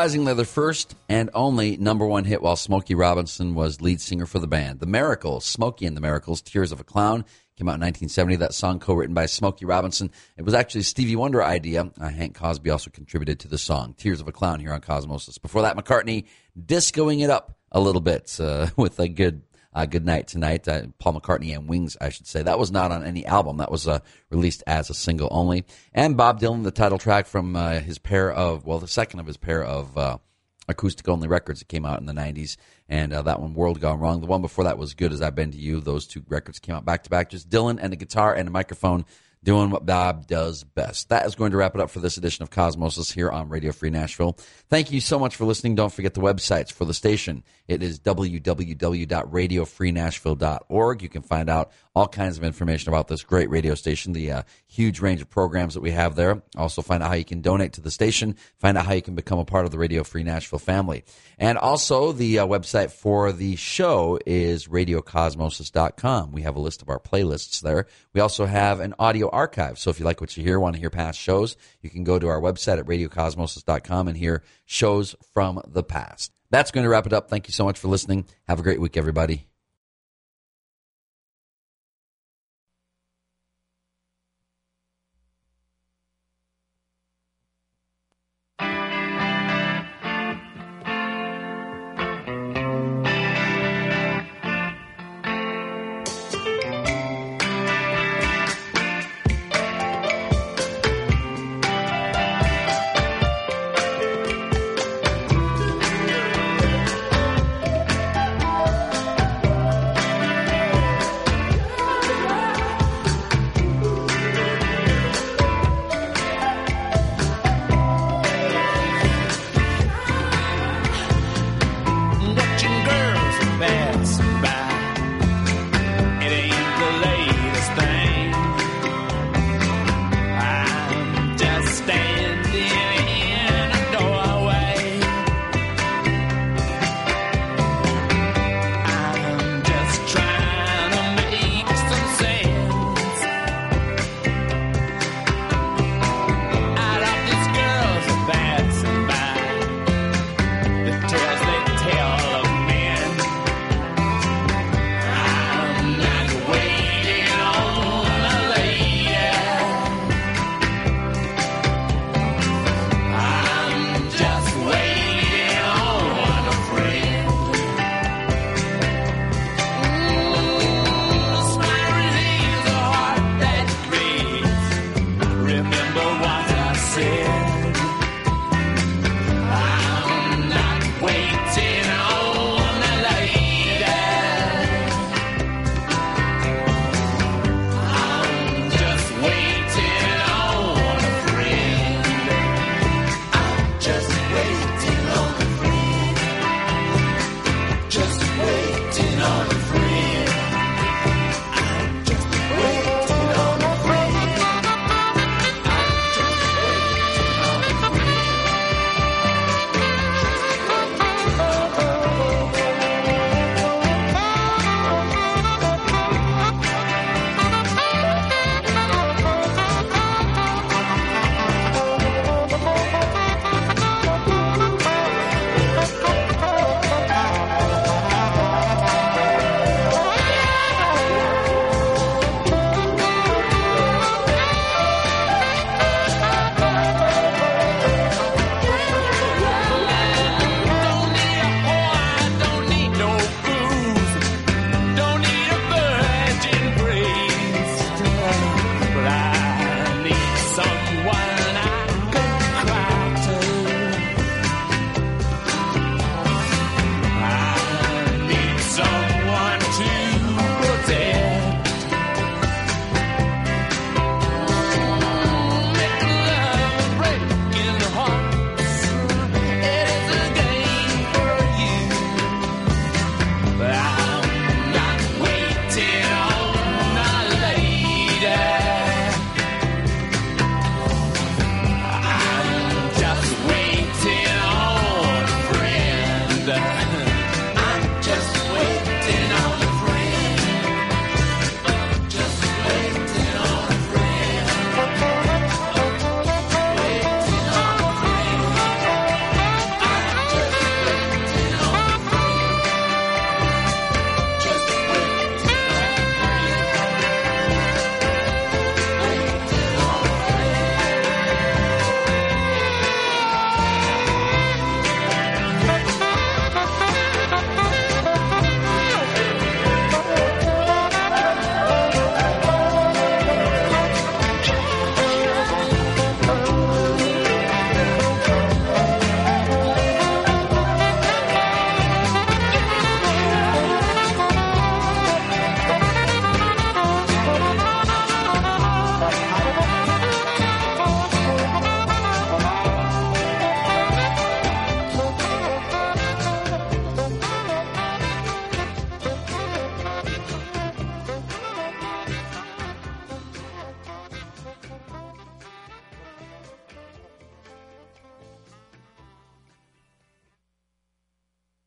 Surprisingly, their first and only number one hit while Smokey Robinson was lead singer for the band. The Miracles, Smokey and the Miracles, Tears of a Clown, came out in 1970. That song co-written by Smokey Robinson. It was actually Stevie Wonder idea. Uh, Hank Cosby also contributed to the song Tears of a Clown here on Cosmosis. Before that, McCartney discoing it up a little bit uh, with a good uh, Good Night Tonight, uh, Paul McCartney and Wings, I should say. That was not on any album. That was uh, released as a single only. And Bob Dylan, the title track from uh, his pair of, well, the second of his pair of uh, acoustic only records that came out in the 90s. And uh, that one, World Gone Wrong. The one before that was Good as I've Been to You. Those two records came out back to back. Just Dylan and a guitar and a microphone doing what Bob does best. That is going to wrap it up for this edition of Cosmosis here on Radio Free Nashville. Thank you so much for listening. Don't forget the websites for the station. It is www.radiofreenashville.org. You can find out all kinds of information about this great radio station, the uh, huge range of programs that we have there. Also, find out how you can donate to the station, find out how you can become a part of the Radio Free Nashville family. And also, the uh, website for the show is radiocosmosis.com. We have a list of our playlists there. We also have an audio archive. So if you like what you hear, want to hear past shows, you can go to our website at radiocosmosis.com and hear shows from the past. That's going to wrap it up. Thank you so much for listening. Have a great week, everybody.